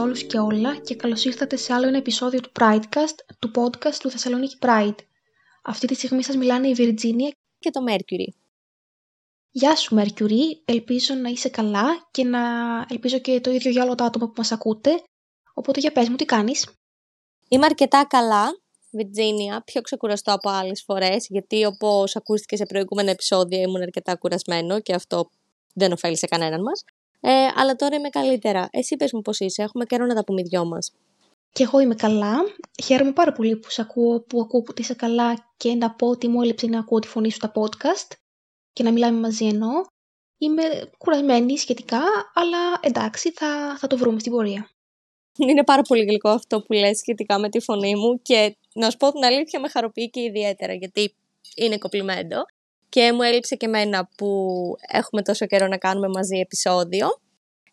Γεια σε όλες, όλους και όλα και καλώς ήρθατε σε άλλο ένα επεισόδιο του Pridecast, του podcast του Θεσσαλονίκη Pride. Αυτή τη στιγμή σας μιλάνε η Virginia και το Mercury. Γεια σου Mercury, ελπίζω να είσαι καλά και να ελπίζω και το ίδιο για όλα τα άτομα που μας ακούτε. Οπότε για πες μου τι κάνεις; Είμαι αρκετά καλά, Virginia, πιο ξεκουραστώ από άλλες φορές, γιατί όπως ακούστηκε σε προηγούμενα επεισόδια ήμουν αρκετά κουρασμένο και αυτό δεν ωφέλει σε κανέναν μας. Ε, αλλά τώρα είμαι καλύτερα. Εσύ πες μου πώς είσαι, έχουμε καιρό να τα πούμε οι δυο μας. Και εγώ είμαι καλά. Χαίρομαι πάρα πολύ που, ακούω, που ακούω που είσαι καλά και να πω ότι μου έλειψε να ακούω τη φωνή σου στα podcast και να μιλάμε μαζί εννοώ. Είμαι κουρασμένη σχετικά, αλλά εντάξει, θα, θα το βρούμε στην πορεία. Είναι πάρα πολύ γλυκό αυτό που λες σχετικά με τη φωνή μου και να σου πω την αλήθεια με χαροποιεί και ιδιαίτερα γιατί είναι κομπλιμέντο και μου έλειψε και εμένα που έχουμε τόσο καιρό να κάνουμε μαζί επεισόδιο.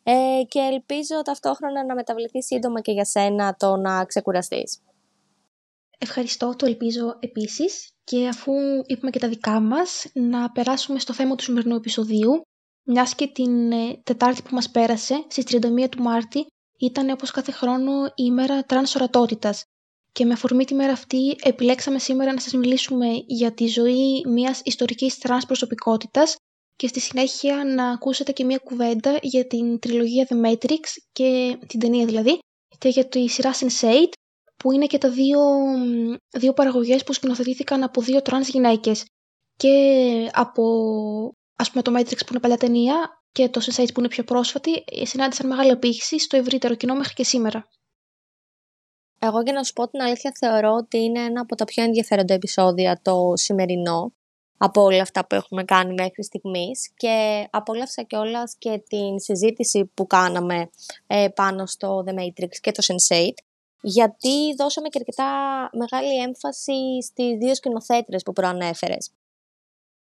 Ε, και ελπίζω ταυτόχρονα να μεταβληθεί σύντομα και για σένα το να ξεκουραστείς. Ευχαριστώ, το ελπίζω επίσης. Και αφού είπαμε και τα δικά μας να περάσουμε στο θέμα του σημερινού επεισοδίου. Μιας και την ε, Τετάρτη που μας πέρασε στις 31 του Μάρτη ήταν όπως κάθε χρόνο η ημέρα τρανς ορατότητας και με αφορμή τη μέρα αυτή επιλέξαμε σήμερα να σας μιλήσουμε για τη ζωή μιας ιστορικής τρανς προσωπικότητας και στη συνέχεια να ακούσετε και μια κουβέντα για την τριλογία The Matrix και την ταινία δηλαδή και για τη σειρά Sense8 που είναι και τα δύο, δύο παραγωγές που σκηνοθετήθηκαν από δύο τρανς γυναίκες και από ας πούμε το Matrix που είναι παλιά ταινία και το Sense8 που είναι πιο πρόσφατη συνάντησαν μεγάλη απήχηση στο ευρύτερο κοινό μέχρι και σήμερα. Εγώ για να σου πω την αλήθεια θεωρώ ότι είναι ένα από τα πιο ενδιαφέροντα επεισόδια το σημερινό από όλα αυτά που έχουμε κάνει μέχρι στιγμής και απόλαυσα κιόλας και την συζήτηση που κάναμε ε, πάνω στο The Matrix και το Sense8 γιατί δώσαμε και αρκετά μεγάλη έμφαση στις δύο σκηνοθέτρες που προανέφερες.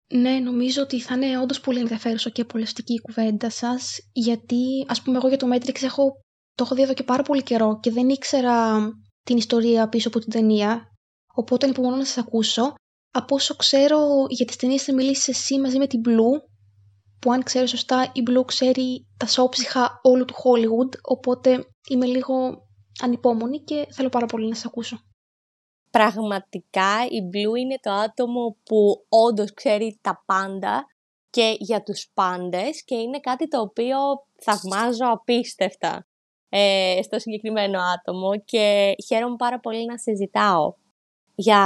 Ναι, νομίζω ότι θα είναι όντως πολύ ενδιαφέρουσα και απολευτική η κουβέντα σας, γιατί ας πούμε εγώ για το Matrix έχω, το έχω δει εδώ και πάρα πολύ καιρό και δεν ήξερα την ιστορία πίσω από την ταινία, οπότε ανυπομονώ να σας ακούσω. Από όσο ξέρω για τις ταινίες θα μιλήσεις εσύ μαζί με την Blue, που αν ξέρω σωστά η Blue ξέρει τα σώψυχα όλου του Hollywood, οπότε είμαι λίγο ανυπόμονη και θέλω πάρα πολύ να σας ακούσω. Πραγματικά η Blue είναι το άτομο που όντως ξέρει τα πάντα και για τους πάντες και είναι κάτι το οποίο θαυμάζω απίστευτα ε, στο συγκεκριμένο άτομο και χαίρομαι πάρα πολύ να συζητάω για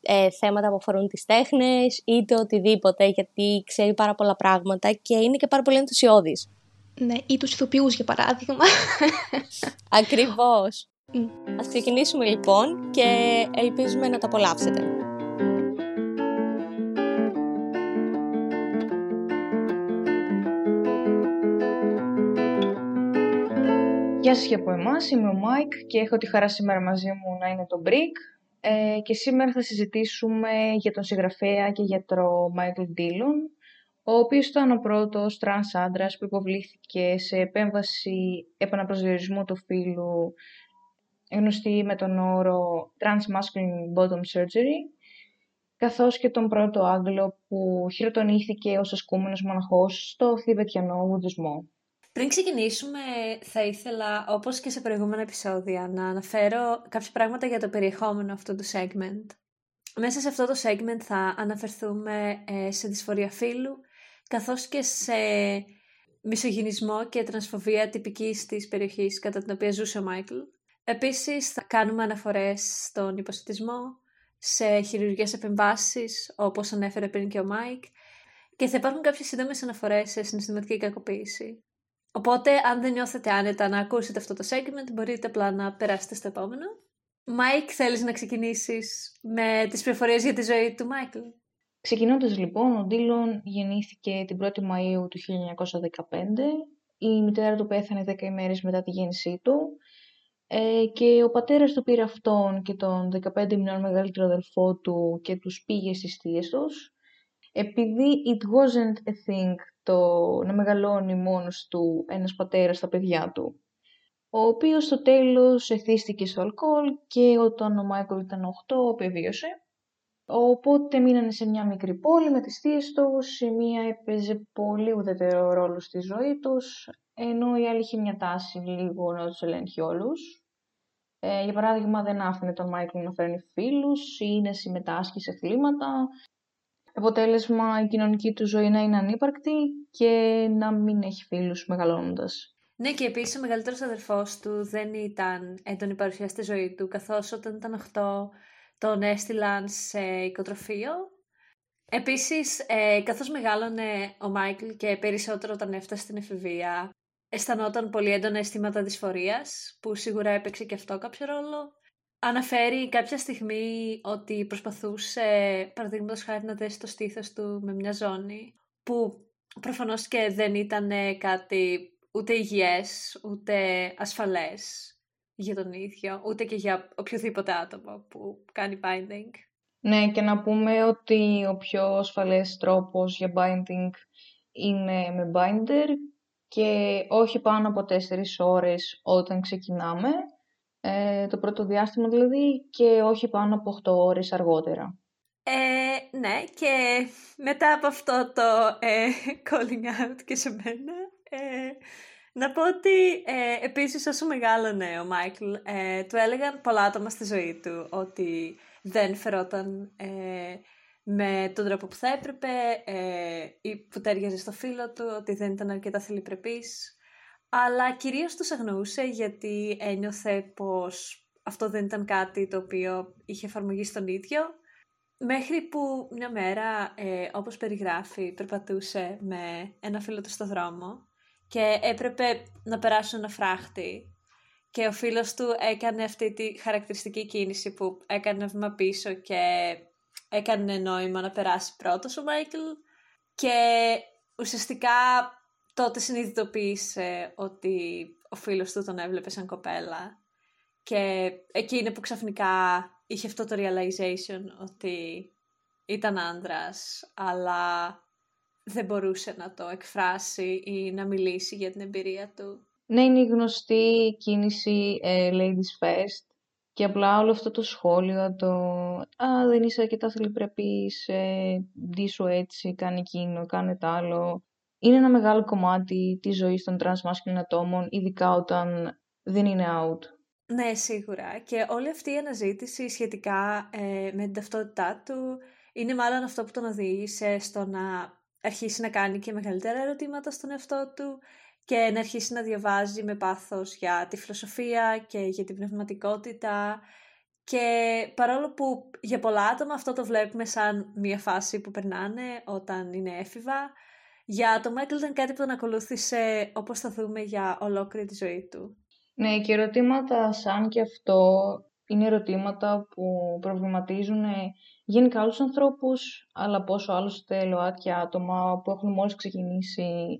ε, θέματα που αφορούν τις τέχνες είτε οτιδήποτε γιατί ξέρει πάρα πολλά πράγματα και είναι και πάρα πολύ ενθουσιώδης. Ναι, ή τους ηθοποιούς για παράδειγμα. Ακριβώς. Mm. Ας ξεκινήσουμε λοιπόν και ελπίζουμε να τα απολαύσετε. Γεια σας και από εμάς, είμαι ο Μάικ και έχω τη χαρά σήμερα μαζί μου να είναι το Brick ε, και σήμερα θα συζητήσουμε για τον συγγραφέα και γιατρό Μάικλ Ντίλον ο οποίος ήταν ο πρώτος τρανς άντρας που υποβλήθηκε σε επέμβαση επαναπροσδιορισμού του φύλου γνωστή με τον όρο Transmasculine Bottom Surgery καθώς και τον πρώτο Άγγλο που χειροτονήθηκε ως ασκούμενος μοναχός στο Θιβετιανό Βουδισμό. Πριν ξεκινήσουμε, θα ήθελα, όπως και σε προηγούμενα επεισόδια, να αναφέρω κάποια πράγματα για το περιεχόμενο αυτού του segment. Μέσα σε αυτό το segment θα αναφερθούμε ε, σε δυσφορία φύλου, καθώς και σε μισογυνισμό και τρανσφοβία τυπικής της εποχής κατά την οποία ζούσε ο Μάικλ. Επίσης θα κάνουμε αναφορές στον υποσιτισμό, σε χειρουργικές επεμβάσεις όπως ανέφερε πριν και ο Μάικ και θα υπάρχουν κάποιες σύντομες αναφορές σε συναισθηματική κακοποίηση. Οπότε, αν δεν νιώθετε άνετα να ακούσετε αυτό το segment, μπορείτε απλά να περάσετε στο επόμενο. Μάικ, θέλεις να ξεκινήσεις με τις πληροφορίες για τη ζωή του Μάικλ; Ξεκινώντας λοιπόν, ο Ντίλον γεννήθηκε την 1η Μαΐου του 1915. Η μητέρα του πέθανε 10 ημέρες μετά τη γέννησή του ε, και ο πατέρας του πήρε αυτόν και τον 15 μηνών μεγαλύτερο αδελφό του και τους πήγε στις θείες τους. Επειδή it wasn't a thing το να μεγαλώνει μόνος του ένας πατέρας στα παιδιά του, ο οποίος στο τέλος εθίστηκε στο αλκοόλ και όταν ο Μάικολ ήταν 8 επιβίωσε. Οπότε μείνανε σε μια μικρή πόλη με τις θείες τους, η μία έπαιζε πολύ ουδετερό ρόλο στη ζωή τους, ενώ η άλλη είχε μια τάση λίγο να τους ελέγχει όλους. Ε, για παράδειγμα, δεν άφηνε τον Μάικλ να φέρνει φίλους ή να συμμετάσχει σε αθλήματα. Αποτέλεσμα, η κοινωνική του ζωή να είναι ανύπαρκτη και να μην έχει φίλους μεγαλώνοντας. Ναι, και επίσης ο μεγαλύτερος αδερφός του δεν ήταν έντονη παρουσία στη ζωή του, καθώς όταν ήταν 8 τον έστειλαν σε οικοτροφείο. Επίσης, ε, καθώς μεγάλωνε ο Μάικλ και περισσότερο όταν έφτασε στην εφηβεία, αισθανόταν πολύ έντονα αισθήματα δυσφορίας, που σίγουρα έπαιξε και αυτό κάποιο ρόλο. Αναφέρει κάποια στιγμή ότι προσπαθούσε, παραδείγματος χάρη, να δέσει το στήθος του με μια ζώνη, που προφανώς και δεν ήταν κάτι ούτε υγιές, ούτε ασφαλές για τον ίδιο, ούτε και για οποιοδήποτε άτομο που κάνει binding. Ναι, και να πούμε ότι ο πιο ασφαλές τρόπος για binding είναι με binder και όχι πάνω από τέσσερις ώρες όταν ξεκινάμε, ε, το πρώτο διάστημα δηλαδή, και όχι πάνω από 8 ώρες αργότερα. Ε, ναι, και μετά από αυτό το ε, calling out και σε μένα, ε, να πω ότι ε, επίσης όσο μεγάλωνε ο Μάικλ, ε, του έλεγαν πολλά άτομα στη ζωή του ότι δεν φερόταν ε, με τον τρόπο που θα έπρεπε ε, ή που τέριαζε στο φίλο του, ότι δεν ήταν αρκετά θεληπρεπής. Αλλά κυρίως τους αγνοούσε γιατί ένιωθε πως αυτό δεν ήταν κάτι το οποίο είχε εφαρμογή στον ίδιο. Μέχρι που μια μέρα, ε, όπως περιγράφει, περπατούσε με ένα φίλο του στο δρόμο και έπρεπε να περάσουν ένα φράχτη και ο φίλος του έκανε αυτή τη χαρακτηριστική κίνηση που έκανε βήμα πίσω και έκανε νόημα να περάσει πρώτος ο Μάικλ και ουσιαστικά τότε συνειδητοποίησε ότι ο φίλος του τον έβλεπε σαν κοπέλα και εκεί είναι που ξαφνικά είχε αυτό το realization ότι ήταν άνδρας αλλά δεν μπορούσε να το εκφράσει ή να μιλήσει για την εμπειρία του. Ναι, είναι η γνωστή κίνηση ε, Ladies First και απλά όλο αυτό το σχόλιο, το «Α, δεν είσαι αρκετά θεληπρεπής, ε, ντύσου έτσι, κάνει εκείνο, κάνε τ' άλλο». Είναι ένα μεγάλο κομμάτι της ζωής των trans ατόμων, ειδικά όταν δεν είναι out. Ναι, σίγουρα. Και όλη αυτή η αναζήτηση σχετικά ε, με την ταυτότητά του είναι μάλλον αυτό που τον οδήγησε στο να αρχίσει να κάνει και μεγαλύτερα ερωτήματα στον εαυτό του και να αρχίσει να διαβάζει με πάθος για τη φιλοσοφία και για την πνευματικότητα και παρόλο που για πολλά άτομα αυτό το βλέπουμε σαν μια φάση που περνάνε όταν είναι έφηβα, για τον Μάικλ ήταν κάτι που τον ακολούθησε όπως θα δούμε για ολόκληρη τη ζωή του. Ναι, και ερωτήματα σαν και αυτό είναι ερωτήματα που προβληματίζουν γενικά άλλους ανθρώπους, αλλά πόσο άλλωστε ΛΟΑΤΚΙ άτομα που έχουν μόλις ξεκινήσει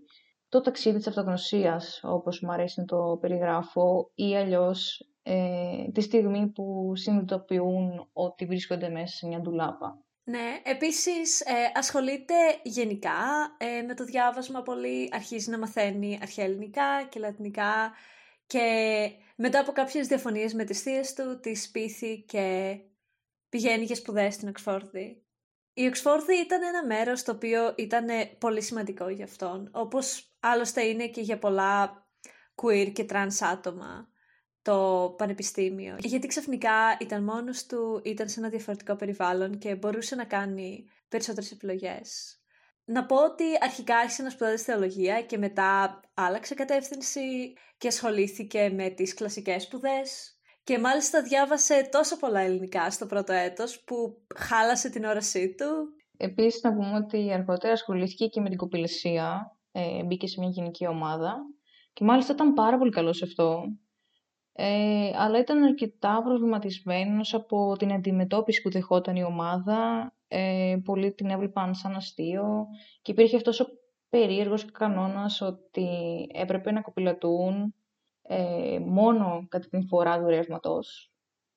το ταξίδι της αυτογνωσίας, όπως μου αρέσει να το περιγράφω, ή αλλιώς ε, τη στιγμή που συνειδητοποιούν ότι βρίσκονται μέσα σε μια ντουλάπα. Ναι, επίσης ε, ασχολείται γενικά ε, με το διάβασμα πολύ, αρχίζει να μαθαίνει αρχαία ελληνικά και λατινικά και μετά από κάποιες διαφωνίες με τις θείες του, τη σπίθη και πηγαίνει για σπουδές στην Οξφόρδη. Η Οξφόρδη ήταν ένα μέρος το οποίο ήταν πολύ σημαντικό για αυτόν, όπως άλλωστε είναι και για πολλά queer και trans άτομα το πανεπιστήμιο. Γιατί ξαφνικά ήταν μόνος του, ήταν σε ένα διαφορετικό περιβάλλον και μπορούσε να κάνει περισσότερες επιλογές. Να πω ότι αρχικά άρχισε να σπουδάζει θεολογία και μετά άλλαξε κατεύθυνση και ασχολήθηκε με τις κλασικές σπουδές και μάλιστα διάβασε τόσο πολλά ελληνικά στο πρώτο έτος που χάλασε την όρασή του. Επίσης να πούμε ότι αργότερα ασχολήθηκε και με την κοπηλεσία, ε, μπήκε σε μια γενική ομάδα και μάλιστα ήταν πάρα πολύ καλός σε αυτό. Ε, αλλά ήταν αρκετά προβληματισμένος από την αντιμετώπιση που δεχόταν η ομάδα. Ε, πολλοί την έβλεπαν σαν αστείο και υπήρχε αυτός ο περίεργος κανόνας ότι έπρεπε να κοπηλατούν ε, μόνο κατά την φορά του ρεύματο,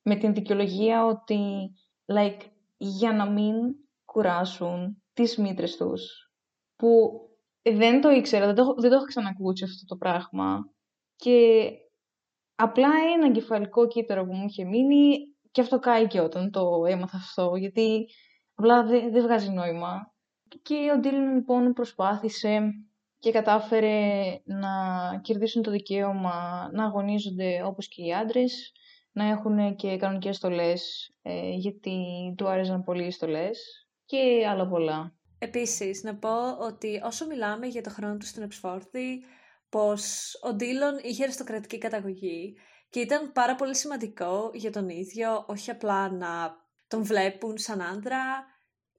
με την δικαιολογία ότι like, για να μην κουράσουν τις μήτρες τους, που δεν το ήξερα, δεν το, δεν το έχω ξανακούσει αυτό το πράγμα και απλά ένα εγκεφαλικό κύτταρο που μου είχε μείνει και αυτό κάηκε όταν το έμαθα αυτό, γιατί απλά δεν, δεν βγάζει νόημα. Και ο Ντίλιν λοιπόν προσπάθησε και κατάφερε να κερδίσουν το δικαίωμα να αγωνίζονται όπως και οι άντρες, να έχουν και κανονικές στολές, ε, γιατί του άρεσαν πολύ οι στολές και άλλα πολλά. Επίσης, να πω ότι όσο μιλάμε για το χρόνο του στην Οξφόρδη, πως ο Ντίλον είχε αριστοκρατική καταγωγή και ήταν πάρα πολύ σημαντικό για τον ίδιο, όχι απλά να τον βλέπουν σαν άντρα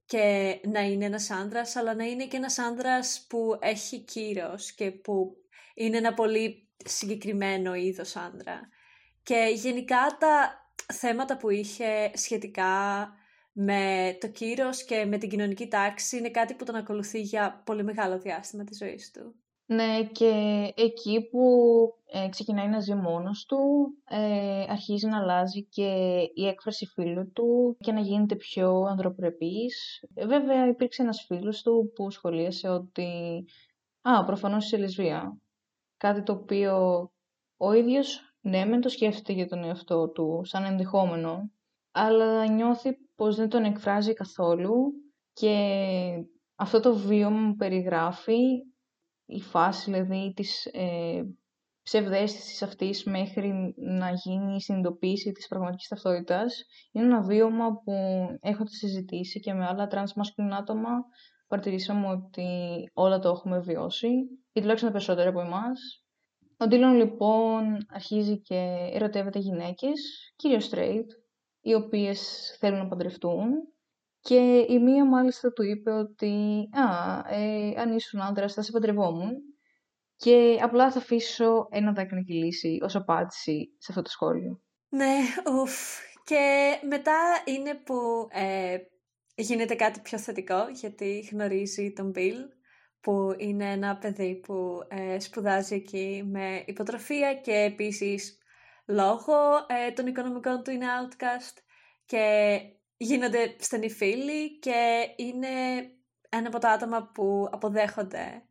και να είναι ένας άντρας, αλλά να είναι και ένας άντρας που έχει κύρος και που είναι ένα πολύ συγκεκριμένο είδος άντρα. Και γενικά τα θέματα που είχε σχετικά με το κύρος και με την κοινωνική τάξη είναι κάτι που τον ακολουθεί για πολύ μεγάλο διάστημα της ζωής του. Ναι, και εκεί που ε, ξεκινάει να ζει μόνος του, ε, αρχίζει να αλλάζει και η έκφραση φίλου του και να γίνεται πιο ανδροπρεπής. Ε, βέβαια υπήρξε ένας φίλος του που σχολίασε ότι «Α, προφανώς είσαι λεσβία». Κάτι το οποίο ο ίδιος, ναι, μεν το σκέφτεται για τον εαυτό του σαν ενδεχόμενο, αλλά νιώθει πως δεν τον εκφράζει καθόλου και αυτό το βίωμα μου περιγράφει η φάση δηλαδή της ε, ψευδαίσθησης αυτής μέχρι να γίνει η συνειδητοποίηση της πραγματικής ταυτότητας είναι ένα βίωμα που έχω συζητήσει και με άλλα τρανς μασκουλινά άτομα παρατηρήσαμε ότι όλα το έχουμε βιώσει ή τουλάχιστον περισσότερα από εμάς. Ο Ντίλον λοιπόν αρχίζει και ερωτεύεται γυναίκες, κυρίως straight, οι οποίες θέλουν να παντρευτούν και η μία μάλιστα του είπε ότι «Α, ε, αν ήσουν άντρας θα σε παντρευόμουν» και απλά θα αφήσω ένα δάκρυ να κυλήσει ως απάντηση σε αυτό το σχόλιο. Ναι, ουφ. Και μετά είναι που ε, γίνεται κάτι πιο θετικό γιατί γνωρίζει τον Μπιλ που είναι ένα παιδί που ε, σπουδάζει εκεί με υποτροφία και επίσης λόγω ε, των οικονομικών του είναι outcast και γίνονται στενοί φίλοι και είναι ένα από τα άτομα που αποδέχονται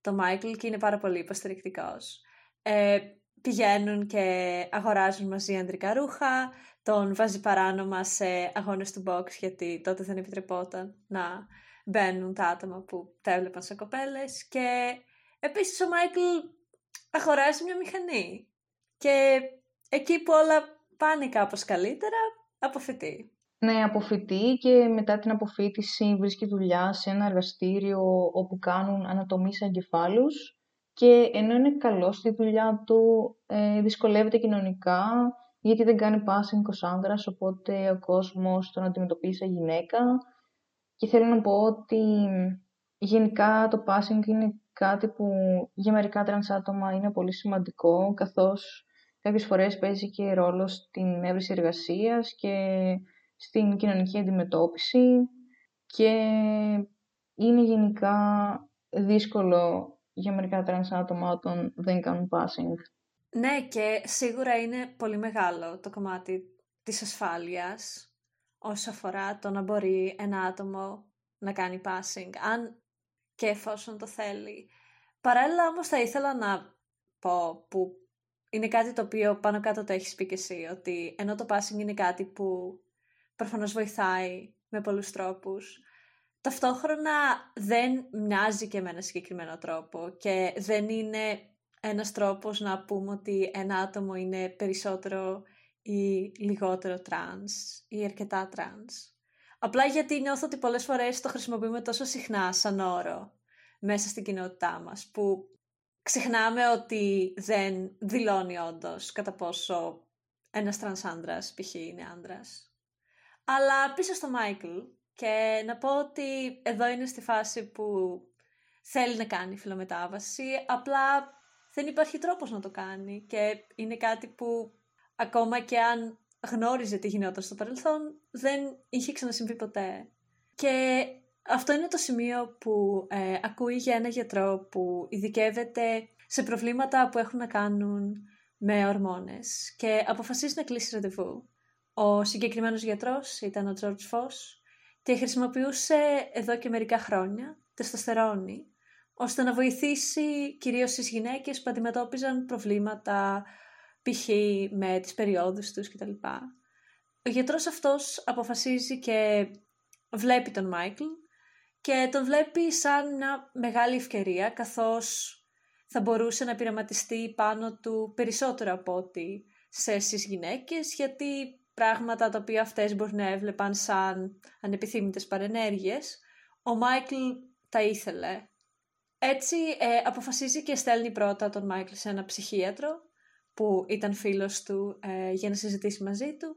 το Μάικλ και είναι πάρα πολύ υποστηρικτικός. Ε, πηγαίνουν και αγοράζουν μαζί ανδρικά ρούχα, τον βάζει παράνομα σε αγώνες του box γιατί τότε δεν επιτρεπόταν να μπαίνουν τα άτομα που τα έβλεπαν σε κοπέλες και επίσης ο Μάικλ αγοράζει μια μηχανή και εκεί που όλα πάνε κάπως καλύτερα αποφοιτεί. Ναι, αποφοιτεί και μετά την αποφοίτηση βρίσκει δουλειά σε ένα εργαστήριο όπου κάνουν ανατομές εγκεφάλου και ενώ είναι καλός στη δουλειά του, ε, δυσκολεύεται κοινωνικά γιατί δεν κάνει passing ως άνδρας, οπότε ο κόσμος τον αντιμετωπίζει σαν γυναίκα. Και θέλω να πω ότι γενικά το passing είναι κάτι που για μερικά τρανς άτομα είναι πολύ σημαντικό, καθώς κάποιες φορές παίζει και ρόλο στην εύρεση εργασίας και στην κοινωνική αντιμετώπιση και είναι γενικά δύσκολο για μερικά τρανς άτομα όταν δεν κάνουν passing. Ναι και σίγουρα είναι πολύ μεγάλο το κομμάτι της ασφάλειας όσο αφορά το να μπορεί ένα άτομο να κάνει passing, αν και εφόσον το θέλει. Παράλληλα όμως θα ήθελα να πω που είναι κάτι το οποίο πάνω κάτω το έχεις πει και εσύ, ότι ενώ το passing είναι κάτι που προφανώς βοηθάει με πολλούς τρόπους. Ταυτόχρονα δεν μοιάζει και με ένα συγκεκριμένο τρόπο και δεν είναι ένας τρόπος να πούμε ότι ένα άτομο είναι περισσότερο ή λιγότερο τρανς ή αρκετά τρανς. Απλά γιατί νιώθω ότι πολλές φορές το χρησιμοποιούμε τόσο συχνά σαν όρο μέσα στην κοινότητά μας που ξεχνάμε ότι δεν δηλώνει όντως κατά πόσο ένας τρανς άντρας π.χ. είναι άντρας. Αλλά πίσω στο Μάικλ και να πω ότι εδώ είναι στη φάση που θέλει να κάνει φυλομετάβαση, απλά δεν υπάρχει τρόπος να το κάνει και είναι κάτι που ακόμα και αν γνώριζε τι γινόταν στο παρελθόν δεν είχε ξανασυμβεί ποτέ. Και αυτό είναι το σημείο που ε, ακούει για ένα γιατρό που ειδικεύεται σε προβλήματα που έχουν να κάνουν με ορμόνες και αποφασίζει να κλείσει ραντεβού. Ο συγκεκριμένος γιατρός ήταν ο George Φως και χρησιμοποιούσε εδώ και μερικά χρόνια τεστοστερόνη ώστε να βοηθήσει κυρίως τις γυναίκες που αντιμετώπιζαν προβλήματα π.χ. με τις περιόδους τους κτλ. Ο γιατρός αυτός αποφασίζει και βλέπει τον Μάικλ και τον βλέπει σαν μια μεγάλη ευκαιρία καθώς θα μπορούσε να πειραματιστεί πάνω του περισσότερο από ό,τι σε στις γυναίκες γιατί πράγματα τα οποία αυτές μπορεί να έβλεπαν σαν ανεπιθύμητες παρενέργειες ο Μάικλ τα ήθελε. Έτσι ε, αποφασίζει και στέλνει πρώτα τον Μάικλ σε ένα ψυχίατρο που ήταν φίλος του ε, για να συζητήσει μαζί του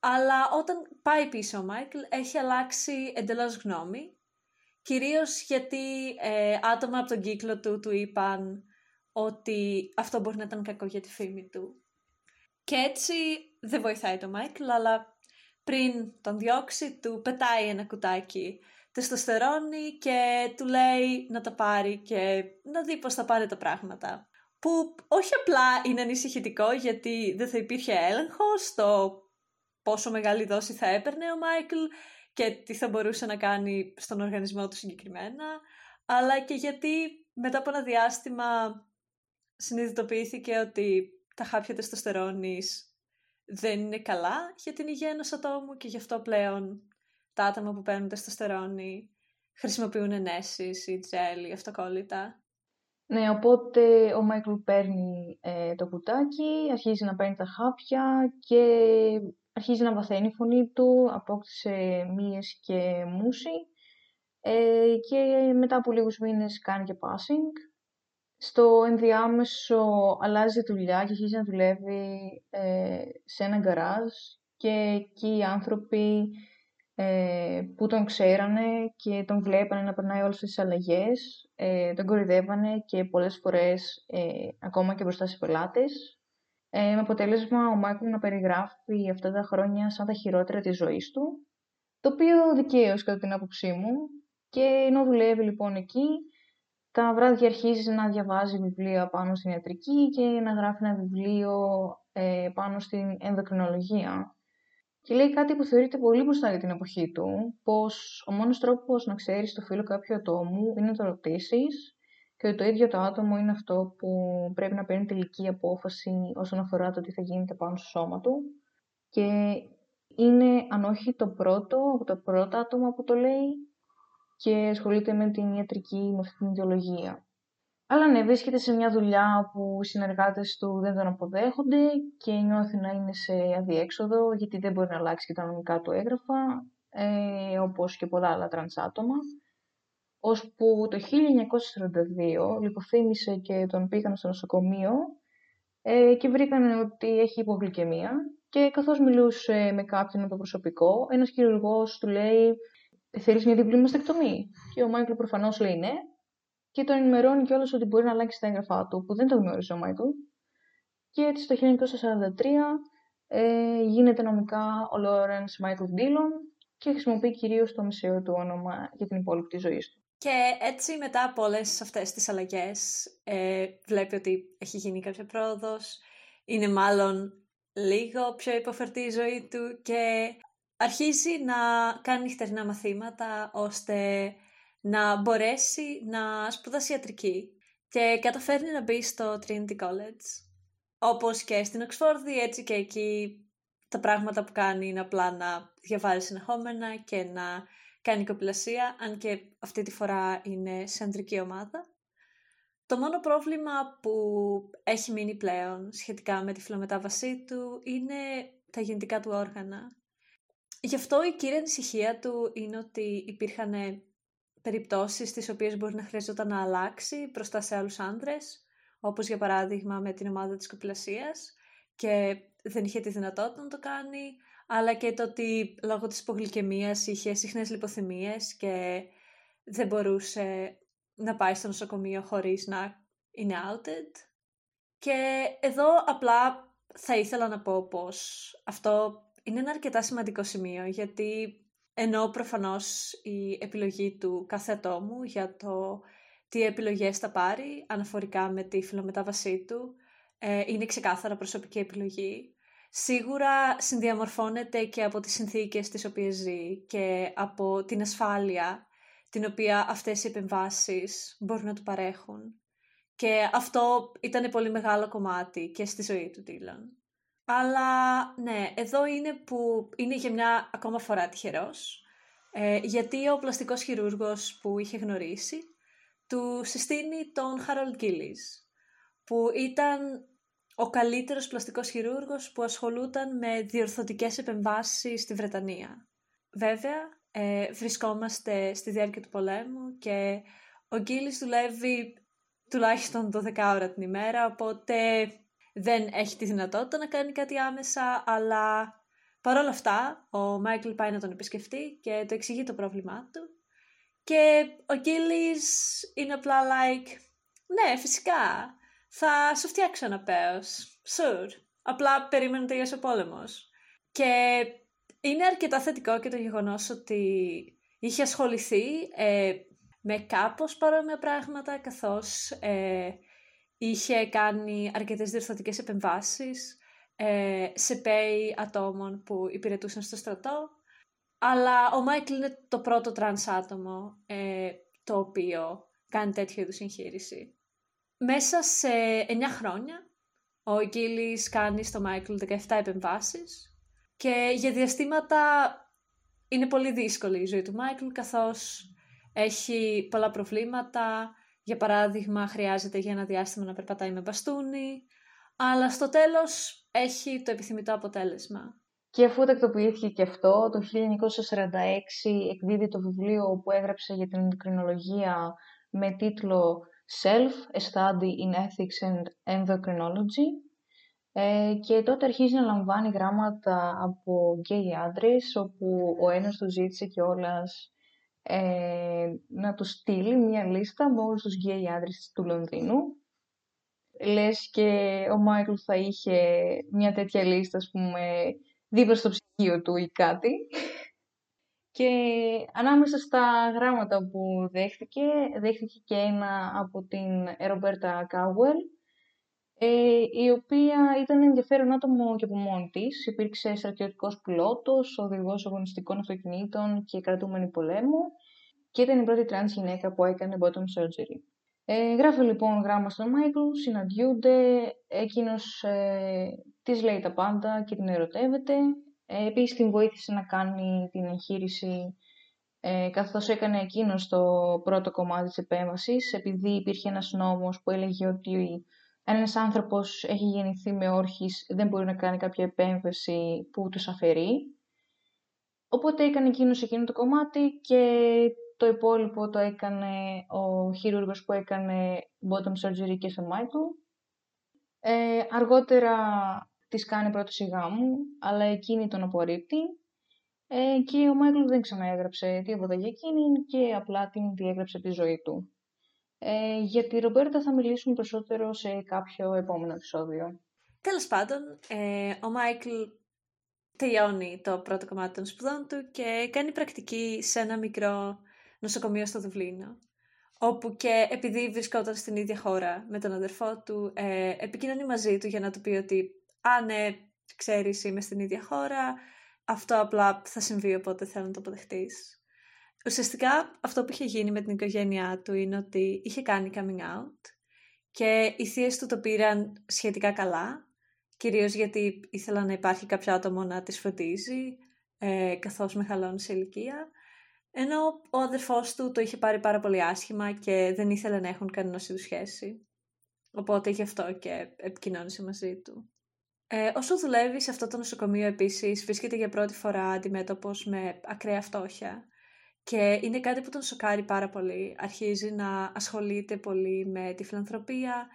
αλλά όταν πάει πίσω ο Μάικλ έχει αλλάξει εντελώς γνώμη κυρίως γιατί ε, άτομα από τον κύκλο του του είπαν ότι αυτό μπορεί να ήταν κακό για τη φήμη του. Και έτσι δεν βοηθάει το Μάικλ, αλλά πριν τον διώξει του πετάει ένα κουτάκι τεστοστερόνη και του λέει να τα πάρει και να δει πώς θα πάρει τα πράγματα. Που όχι απλά είναι ανησυχητικό γιατί δεν θα υπήρχε έλεγχος στο πόσο μεγάλη δόση θα έπαιρνε ο Μάικλ και τι θα μπορούσε να κάνει στον οργανισμό του συγκεκριμένα, αλλά και γιατί μετά από ένα διάστημα συνειδητοποιήθηκε ότι τα χάπια τεστοστερόνης δεν είναι καλά για την υγεία ενός ατόμου και γι' αυτό πλέον τα άτομα που παίρνουν τεστοστερόνη χρησιμοποιούν ενέσεις ή τζέλ ή αυτοκόλλητα. Ναι, οπότε ο Μάικλ παίρνει ε, το κουτάκι, αρχίζει να παίρνει τα χάπια και αρχίζει να βαθαίνει η φωνή του, απόκτησε μύες και μουσι ε, και μετά από λίγους μήνες κάνει και passing στο ενδιάμεσο αλλάζει δουλειά και αρχίζει να δουλεύει ε, σε ένα γκαράζ και εκεί οι άνθρωποι ε, που τον ξέρανε και τον βλέπανε να περνάει όλες τις αλλαγές, ε, τον κορυδεύανε και πολλές φορές ε, ακόμα και μπροστά σε πελάτες. Ε, με αποτέλεσμα ο Μάικλ να περιγράφει αυτά τα χρόνια σαν τα χειρότερα της ζωής του, το οποίο δικαίως κατά την άποψή μου και ενώ δουλεύει λοιπόν εκεί, τα βράδια αρχίζει να διαβάζει βιβλία πάνω στην ιατρική και να γράφει ένα βιβλίο ε, πάνω στην ενδοκρινολογία. Και λέει κάτι που θεωρείται πολύ μπροστά για την εποχή του, πως ο μόνος τρόπος να ξέρεις το φύλλο κάποιου ατόμου είναι να το ρωτήσεις και ότι το ίδιο το άτομο είναι αυτό που πρέπει να παίρνει τελική απόφαση όσον αφορά το τι θα γίνεται πάνω στο σώμα του. Και είναι, αν όχι το πρώτο, από τα πρώτα άτομα που το λέει, και ασχολείται με την ιατρική, με αυτή την ιδεολογία. Αλλά ναι, βρίσκεται σε μια δουλειά που οι συνεργάτες του δεν τον αποδέχονται και νιώθει να είναι σε αδιέξοδο γιατί δεν μπορεί να αλλάξει και τα νομικά του έγγραφα, ε, όπως και πολλά άλλα τρανς άτομα. Ώσπου το 1942 λιποθύμησε και τον πήγαν στο νοσοκομείο ε, και βρήκαν ότι έχει υπογλυκαιμία και καθώς μιλούσε με κάποιον από το προσωπικό, ένας χειρουργός του λέει Θέλεις μια διπλή μαστεκτομή; Και ο Μάικλ προφανώς λέει ναι. Και τον ενημερώνει κιόλας ότι μπορεί να αλλάξει τα έγγραφά του, που δεν το γνώριζε ο Μάικλ. Και έτσι το 1943 ε, γίνεται νομικά ο Λόρενς Μάικλ Ντίλον και χρησιμοποιεί κυρίως το μεσαίο του όνομα για την υπόλοιπη ζωή του. Και έτσι μετά από όλες αυτές τις αλλαγές, ε, βλέπει ότι έχει γίνει κάποια πρόοδος, είναι μάλλον λίγο πιο υποφερτή η ζωή του και αρχίζει να κάνει νυχτερινά μαθήματα ώστε να μπορέσει να σπουδάσει ιατρική και καταφέρνει να μπει στο Trinity College. Όπως και στην Οξφόρδη, έτσι και εκεί τα πράγματα που κάνει είναι απλά να διαβάζει συνεχόμενα και να κάνει κοπηλασία, αν και αυτή τη φορά είναι σε αντρική ομάδα. Το μόνο πρόβλημα που έχει μείνει πλέον σχετικά με τη φιλομετάβασή του είναι τα γεννητικά του όργανα. Γι' αυτό η κύρια ανησυχία του είναι ότι υπήρχαν περιπτώσεις στις οποίες μπορεί να χρειαζόταν να αλλάξει μπροστά σε άλλους άντρες, όπως για παράδειγμα με την ομάδα της κοπηλασίας και δεν είχε τη δυνατότητα να το κάνει, αλλά και το ότι λόγω της υπογλυκαιμίας είχε συχνές λιποθυμίες και δεν μπορούσε να πάει στο νοσοκομείο χωρίς να είναι outed. Και εδώ απλά θα ήθελα να πω πως αυτό είναι ένα αρκετά σημαντικό σημείο γιατί ενώ προφανώς η επιλογή του κάθε ατόμου για το τι επιλογές θα πάρει αναφορικά με τη φιλομετάβασή του ε, είναι ξεκάθαρα προσωπική επιλογή. Σίγουρα συνδιαμορφώνεται και από τις συνθήκες τις οποίες ζει και από την ασφάλεια την οποία αυτές οι επεμβάσεις μπορούν να του παρέχουν. Και αυτό ήταν πολύ μεγάλο κομμάτι και στη ζωή του Τίλαν. Αλλά ναι, εδώ είναι που είναι για μια ακόμα φορά τυχερός. ε, γιατί ο πλαστικός χειρούργος που είχε γνωρίσει του συστήνει τον Harold Gillis, που ήταν ο καλύτερος πλαστικός χειρούργος που ασχολούταν με διορθωτικές επεμβάσεις στη Βρετανία. Βέβαια, ε, βρισκόμαστε στη διάρκεια του πολέμου και ο Γκίλης δουλεύει τουλάχιστον 12 ώρα την ημέρα, οπότε δεν έχει τη δυνατότητα να κάνει κάτι άμεσα, αλλά παρόλα αυτά ο Μάικλ πάει να τον επισκεφτεί και το εξηγεί το πρόβλημά του και ο Γκίλης είναι απλά like, ναι φυσικά, θα σου φτιάξω ένα πέος, sure, απλά περίμενε τελειώσει ο πόλεμος. Και είναι αρκετά θετικό και το γεγονός ότι είχε ασχοληθεί ε, με κάπως παρόμοια πράγματα καθώς ε, είχε κάνει αρκετές διορθωτικές επεμβάσεις ε, σε πέη ατόμων που υπηρετούσαν στο στρατό. Αλλά ο Μάικλ είναι το πρώτο τρανς άτομο ε, το οποίο κάνει τέτοιο είδους εγχείρηση. Μέσα σε 9 χρόνια ο Γκίλις κάνει στο Μάικλ 17 επεμβάσεις και για διαστήματα είναι πολύ δύσκολη η ζωή του Μάικλ καθώς έχει πολλά προβλήματα. Για παράδειγμα, χρειάζεται για ένα διάστημα να περπατάει με μπαστούνι, αλλά στο τέλος έχει το επιθυμητό αποτέλεσμα. Και αφού τακτοποιήθηκε και αυτό, το 1946 εκδίδει το βιβλίο που έγραψε για την ενδοκρινολογία με τίτλο Self, A Study in Ethics and Endocrinology ε, και τότε αρχίζει να λαμβάνει γράμματα από γκέι άντρες, όπου ο ένας του ζήτησε κιόλας ε, να τους στείλει μια λίστα με όλους τους γκέι άντρες του Λονδίνου. Λες και ο Μάικλ θα είχε μια τέτοια λίστα, ας πούμε, δίπλα στο ψυγείο του ή κάτι. Και ανάμεσα στα γράμματα που δέχτηκε, δέχτηκε και ένα από την Ρομπέρτα Κάουελ, ε, η οποία ήταν ενδιαφέρον άτομο και από μόνη της. Υπήρξε στρατιωτικός πιλότος, οδηγός αγωνιστικών αυτοκινήτων και κρατούμενη πολέμου και ήταν η πρώτη τρανς γυναίκα που έκανε bottom surgery. Ε, γράφει λοιπόν γράμμα στον Μάικλ, συναντιούνται, εκείνος ε, της λέει τα πάντα και την ερωτεύεται. Ε, επίσης την βοήθησε να κάνει την εγχείρηση ε, καθώς έκανε εκείνος το πρώτο κομμάτι της επέμβασης, επειδή υπήρχε ένας νόμος που έλεγε ότι αν ένας άνθρωπος έχει γεννηθεί με όρχης, δεν μπορεί να κάνει κάποια επέμβαση που τους αφαιρεί. Οπότε έκανε εκείνο εκείνο το κομμάτι και το υπόλοιπο το έκανε ο χειρούργος που έκανε bottom surgery και στο Μάικλ. Ε, αργότερα της κάνει πρόταση γάμου, αλλά εκείνη τον απορρίπτει. Ε, και ο Μάικλ δεν ξαναέγραψε τίποτα για εκείνη και απλά την διέγραψε τη ζωή του. Ε, για τη Ρομπέρτα θα μιλήσουμε περισσότερο σε κάποιο επόμενο επεισόδιο. Τέλος πάντων, ε, ο Μάικλ τελειώνει το πρώτο κομμάτι των σπουδών του και κάνει πρακτική σε ένα μικρό νοσοκομείο στο Δουβλίνο. Όπου και επειδή βρισκόταν στην ίδια χώρα με τον αδερφό του, ε, επικοινωνεί μαζί του για να του πει ότι «Α, ναι, ξέρεις, είμαι στην ίδια χώρα, αυτό απλά θα συμβεί, οπότε θέλω να το αποδεχτείς». Ουσιαστικά αυτό που είχε γίνει με την οικογένειά του είναι ότι είχε κάνει coming out και οι θείες του το πήραν σχετικά καλά, κυρίως γιατί ήθελαν να υπάρχει κάποιο άτομο να τις φροντίζει ε, καθώς μεγαλώνει σε ηλικία, ενώ ο αδερφός του το είχε πάρει πάρα πολύ άσχημα και δεν ήθελε να έχουν κανένα είδους σχέση. Οπότε γι' αυτό και επικοινώνησε μαζί του. Ε, όσο δουλεύει σε αυτό το νοσοκομείο επίσης βρίσκεται για πρώτη φορά αντιμέτωπος με ακραία φτώχεια και είναι κάτι που τον σοκάρει πάρα πολύ. Αρχίζει να ασχολείται πολύ με τη φιλανθρωπία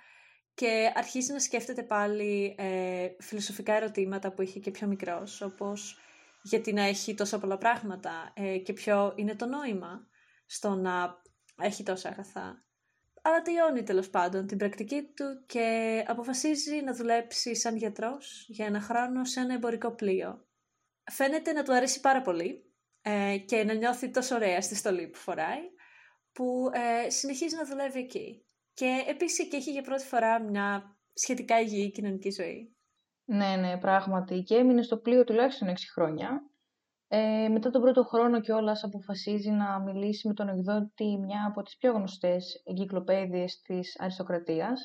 και αρχίζει να σκέφτεται πάλι ε, φιλοσοφικά ερωτήματα που είχε και πιο μικρός, όπως γιατί να έχει τόσα πολλά πράγματα ε, και ποιο είναι το νόημα στο να έχει τόσα αγαθά. Αλλά τελειώνει τέλος πάντων την πρακτική του και αποφασίζει να δουλέψει σαν γιατρός για ένα χρόνο σε ένα εμπορικό πλοίο. Φαίνεται να του αρέσει πάρα πολύ ε, και να νιώθει τόσο ωραία στη στολή που φοράει, που ε, συνεχίζει να δουλεύει εκεί. Και επίσης εκεί έχει για πρώτη φορά μια σχετικά υγιή κοινωνική ζωή. Ναι, ναι, πράγματι. Και έμεινε στο πλοίο τουλάχιστον 6 χρόνια. Ε, μετά τον πρώτο χρόνο κιόλας αποφασίζει να μιλήσει με τον εκδότη μια από τις πιο γνωστές εγκυκλοπαίδειες της αριστοκρατίας,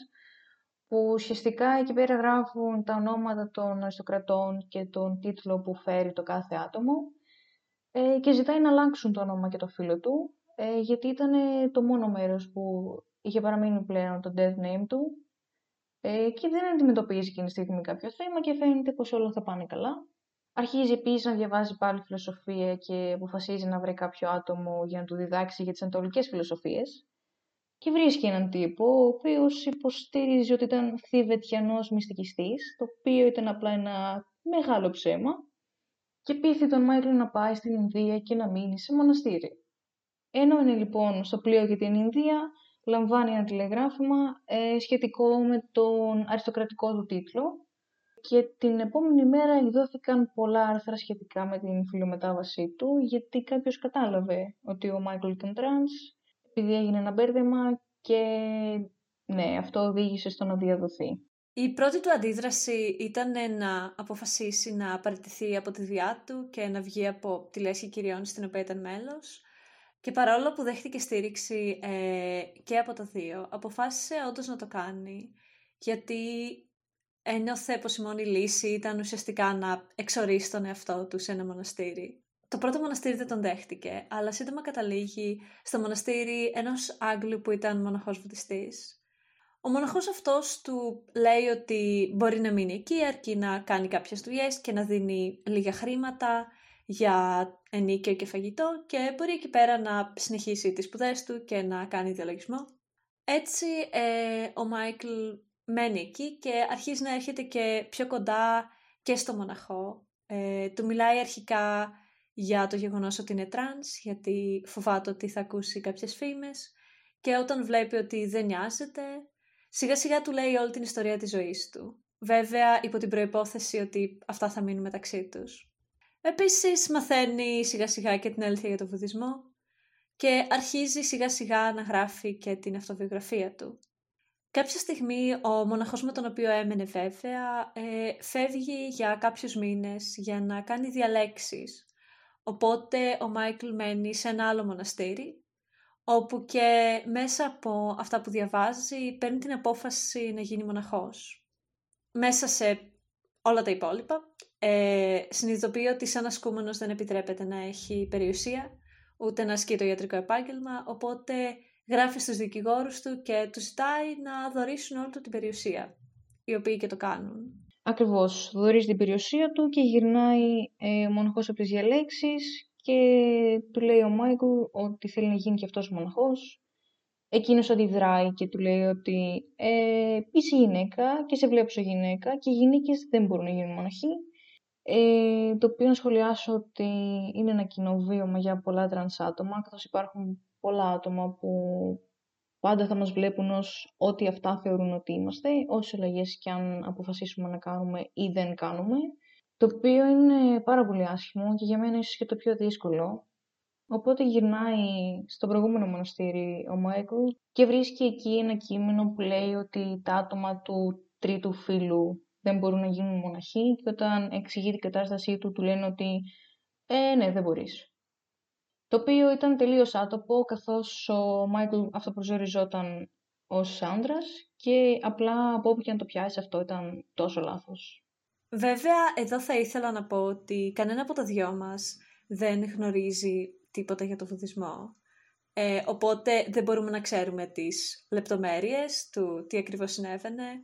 που ουσιαστικά εκεί πέρα γράφουν τα ονόματα των αριστοκρατών και τον τίτλο που φέρει το κάθε άτομο ε, και ζητάει να αλλάξουν το όνομα και το φίλο του, ε, γιατί ήταν το μόνο μέρος που είχε παραμείνει πλέον το death name του. Ε, και δεν αντιμετωπίζει εκείνη τη στιγμή κάποιο θέμα και φαίνεται πως όλα θα πάνε καλά. Αρχίζει επίσης να διαβάζει πάλι φιλοσοφία και αποφασίζει να βρει κάποιο άτομο για να του διδάξει για τις ανατολικές φιλοσοφίες. Και βρίσκει έναν τύπο ο οποίος υποστήριζε ότι ήταν θηβετιανός μυστικιστής, το οποίο ήταν απλά ένα μεγάλο ψέμα και πείθει τον Μάικλ να πάει στην Ινδία και να μείνει σε μοναστήρι. Ενώ είναι λοιπόν στο πλοίο για την Ινδία, λαμβάνει ένα τηλεγράφημα ε, σχετικό με τον αριστοκρατικό του τίτλο και την επόμενη μέρα εκδόθηκαν πολλά άρθρα σχετικά με την φυλομετάβασή του γιατί κάποιος κατάλαβε ότι ο Μάικλ ήταν τρανς επειδή έγινε ένα μπέρδεμα και ναι, αυτό οδήγησε στο να διαδοθεί. Η πρώτη του αντίδραση ήταν να αποφασίσει να παραιτηθεί από τη δουλειά του και να βγει από τη λέσχη κυριών στην οποία ήταν μέλος. Και παρόλο που δέχτηκε στήριξη ε, και από τα δύο, αποφάσισε όντως να το κάνει, γιατί ένιωθε πως η μόνη λύση ήταν ουσιαστικά να εξορίσει τον εαυτό του σε ένα μοναστήρι. Το πρώτο μοναστήρι δεν τον δέχτηκε, αλλά σύντομα καταλήγει στο μοναστήρι ενός Άγγλου που ήταν μοναχός βουδιστής. Ο μοναχός αυτός του λέει ότι μπορεί να μείνει εκεί αρκεί να κάνει κάποιες δουλειές και να δίνει λίγα χρήματα για ενοίκιο και φαγητό και μπορεί εκεί πέρα να συνεχίσει τις σπουδές του και να κάνει διαλογισμό. Έτσι ε, ο Μάικλ μένει εκεί και αρχίζει να έρχεται και πιο κοντά και στο μοναχό. Ε, του μιλάει αρχικά για το γεγονός ότι είναι τρανς, γιατί φοβάται ότι θα ακούσει κάποιες φήμες και όταν βλέπει ότι δεν νοιάζεται, σιγά σιγά του λέει όλη την ιστορία της ζωής του. Βέβαια υπό την προϋπόθεση ότι αυτά θα μείνουν μεταξύ τους. Επίσης μαθαίνει σιγά σιγά και την αλήθεια για τον βουδισμό και αρχίζει σιγά σιγά να γράφει και την αυτοβιογραφία του. Κάποια στιγμή ο μοναχός με τον οποίο έμενε βέβαια ε, φεύγει για κάποιους μήνες για να κάνει διαλέξεις. Οπότε ο Μάικλ μένει σε ένα άλλο μοναστήρι όπου και μέσα από αυτά που διαβάζει παίρνει την απόφαση να γίνει μοναχός. Μέσα σε όλα τα υπόλοιπα ε, συνειδητοποιεί ότι σαν ασκούμενος δεν επιτρέπεται να έχει περιουσία ούτε να ασκεί το ιατρικό επάγγελμα οπότε γράφει στους δικηγόρους του και τους ζητάει να δωρήσουν όλη του την περιουσία, οι οποίοι και το κάνουν. Ακριβώς, δωρίζει την περιουσία του και γυρνάει ε, μοναχός από τις διαλέξεις και του λέει ο Μάικλ ότι θέλει να γίνει και αυτός μοναχός. Εκείνος αντιδράει και του λέει ότι ε, είσαι γυναίκα και σε βλέπω σαν γυναίκα και οι γυναίκες δεν μπορούν να γίνουν μοναχοί. Ε, το οποίο να σχολιάσω ότι είναι ένα κοινό βίωμα για πολλά τρανς άτομα, καθώς υπάρχουν πολλά άτομα που πάντα θα μας βλέπουν ως ό,τι αυτά θεωρούν ότι είμαστε, όσες αλλαγές και αν αποφασίσουμε να κάνουμε ή δεν κάνουμε, το οποίο είναι πάρα πολύ άσχημο και για μένα ίσως και το πιο δύσκολο. Οπότε γυρνάει στο προηγούμενο μοναστήρι ο Μάικλ και βρίσκει εκεί ένα κείμενο που λέει ότι τα άτομα του τρίτου φίλου δεν μπορούν να γίνουν μοναχοί και όταν εξηγεί την κατάστασή του του λένε ότι «Ε, ναι, δεν μπορείς» το οποίο ήταν τελείως άτοπο, καθώς ο Μάικλ αυτοπροσδιοριζόταν ως άντρας και απλά από όπου και αν το πιάσεις αυτό ήταν τόσο λάθος. Βέβαια, εδώ θα ήθελα να πω ότι κανένα από τα δυο μας δεν γνωρίζει τίποτα για το βουδισμό. Ε, οπότε δεν μπορούμε να ξέρουμε τις λεπτομέρειες του τι ακριβώς συνέβαινε,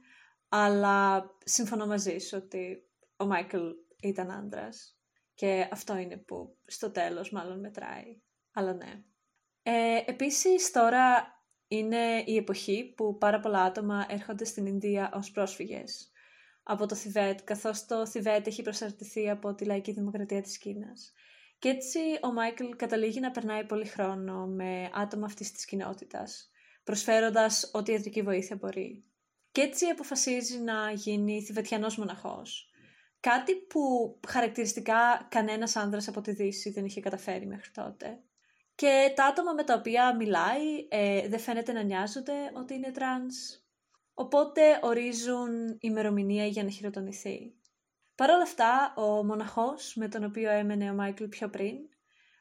αλλά συμφωνώ μαζί σου ότι ο Μάικλ ήταν άντρας. Και αυτό είναι που στο τέλος μάλλον μετράει. Αλλά ναι. Ε, επίσης τώρα είναι η εποχή που πάρα πολλά άτομα έρχονται στην Ινδία ως πρόσφυγες από το Θιβέτ, καθώς το Θιβέτ έχει προσαρτηθεί από τη Λαϊκή Δημοκρατία της Κίνας. Και έτσι ο Μάικλ καταλήγει να περνάει πολύ χρόνο με άτομα αυτής της κοινότητας, προσφέροντας ό,τι ιατρική βοήθεια μπορεί. Και έτσι αποφασίζει να γίνει Θιβετιανός μοναχός, Κάτι που χαρακτηριστικά κανένας άνδρας από τη Δύση δεν είχε καταφέρει μέχρι τότε. Και τα άτομα με τα οποία μιλάει ε, δεν φαίνεται να νοιάζονται ότι είναι τρανς. Οπότε ορίζουν ημερομηνία για να χειροτονηθεί. Παρ' όλα αυτά, ο μοναχός με τον οποίο έμενε ο Μάικλ πιο πριν,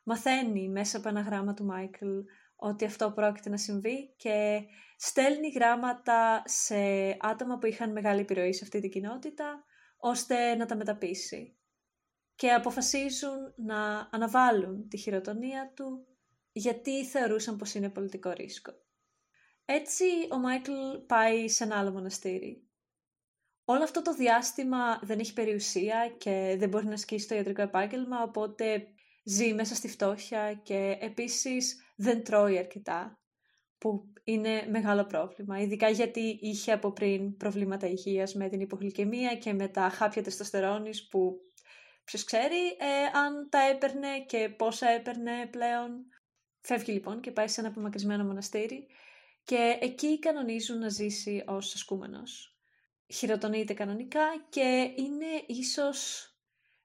μαθαίνει μέσα από ένα γράμμα του Μάικλ ότι αυτό πρόκειται να συμβεί και στέλνει γράμματα σε άτομα που είχαν μεγάλη επιρροή σε αυτή την κοινότητα, ώστε να τα μεταπίσει. και αποφασίζουν να αναβάλουν τη χειροτονία του γιατί θεωρούσαν πως είναι πολιτικό ρίσκο. Έτσι ο Μάικλ πάει σε ένα άλλο μοναστήρι. Όλο αυτό το διάστημα δεν έχει περιουσία και δεν μπορεί να ασκήσει το ιατρικό επάγγελμα, οπότε ζει μέσα στη φτώχεια και επίσης δεν τρώει αρκετά, που είναι μεγάλο πρόβλημα, ειδικά γιατί είχε από πριν προβλήματα υγείας με την υπογλυκαιμία και με τα χάπια τεστοστερόνης που ποιος ξέρει ε, αν τα έπαιρνε και πόσα έπαιρνε πλέον. Φεύγει λοιπόν και πάει σε ένα απομακρυσμένο μοναστήρι και εκεί κανονίζουν να ζήσει ως ασκούμενος. Χειροτονείται κανονικά και είναι ίσως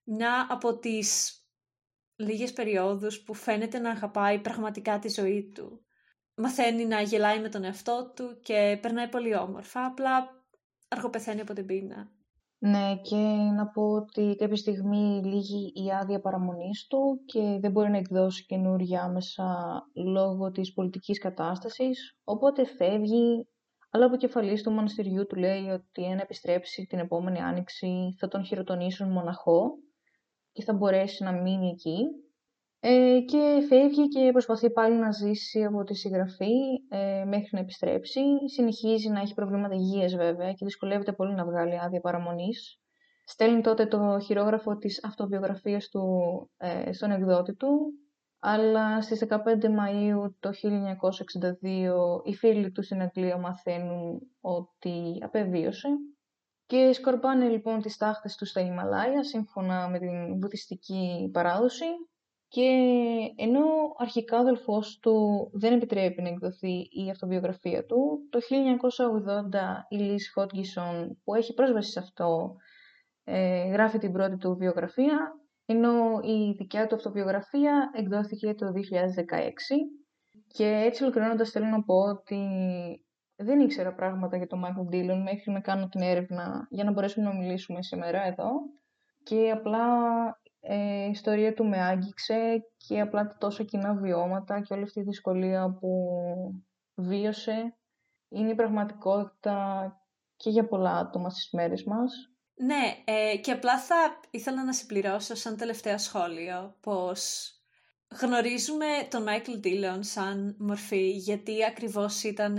μια από τις λίγες περιόδους που φαίνεται να αγαπάει πραγματικά τη ζωή του. Μαθαίνει να γελάει με τον εαυτό του και περνάει πολύ όμορφα, απλά αργοπεθαίνει από την πείνα. Ναι, και να πω ότι κάποια στιγμή λύγει η άδεια παραμονής του και δεν μπορεί να εκδώσει καινούργια άμεσα λόγω της πολιτικής κατάστασης, οπότε φεύγει, αλλά από κεφαλής του μοναστηριού του λέει ότι αν επιστρέψει την επόμενη άνοιξη θα τον χειροτονήσουν μοναχό και θα μπορέσει να μείνει εκεί. Ε, και φεύγει και προσπαθεί πάλι να ζήσει από τη συγγραφή ε, μέχρι να επιστρέψει. Συνεχίζει να έχει προβλήματα υγείας βέβαια και δυσκολεύεται πολύ να βγάλει άδεια παραμονής. Στέλνει τότε το χειρόγραφο της αυτοβιογραφίας του ε, στον εκδότη του, αλλά στις 15 Μαΐου το 1962 οι φίλοι του στην Αγγλία μαθαίνουν ότι απεβίωσε και σκορπάνε λοιπόν τις τάχτες τους στα Ιμαλάια σύμφωνα με την βουδιστική παράδοση και ενώ αρχικά ο αδελφός του δεν επιτρέπει να εκδοθεί η αυτοβιογραφία του, το 1980 η Λις Χότγκισον που έχει πρόσβαση σε αυτό ε, γράφει την πρώτη του βιογραφία, ενώ η δικιά του αυτοβιογραφία εκδόθηκε το 2016 και έτσι ολοκληρώνοντας θέλω να πω ότι δεν ήξερα πράγματα για τον Μάικλ Ντίλον μέχρι να κάνω την έρευνα για να μπορέσουμε να μιλήσουμε σήμερα εδώ. Και απλά ε, η ιστορία του με άγγιξε και απλά τόσα κοινά βιώματα και όλη αυτή η δυσκολία που βίωσε είναι η πραγματικότητα και για πολλά άτομα στις μέρες μας. Ναι, ε, και απλά θα ήθελα να συμπληρώσω σαν τελευταίο σχόλιο πως γνωρίζουμε τον Μάικλ Ντίλον σαν μορφή γιατί ακριβώς ήταν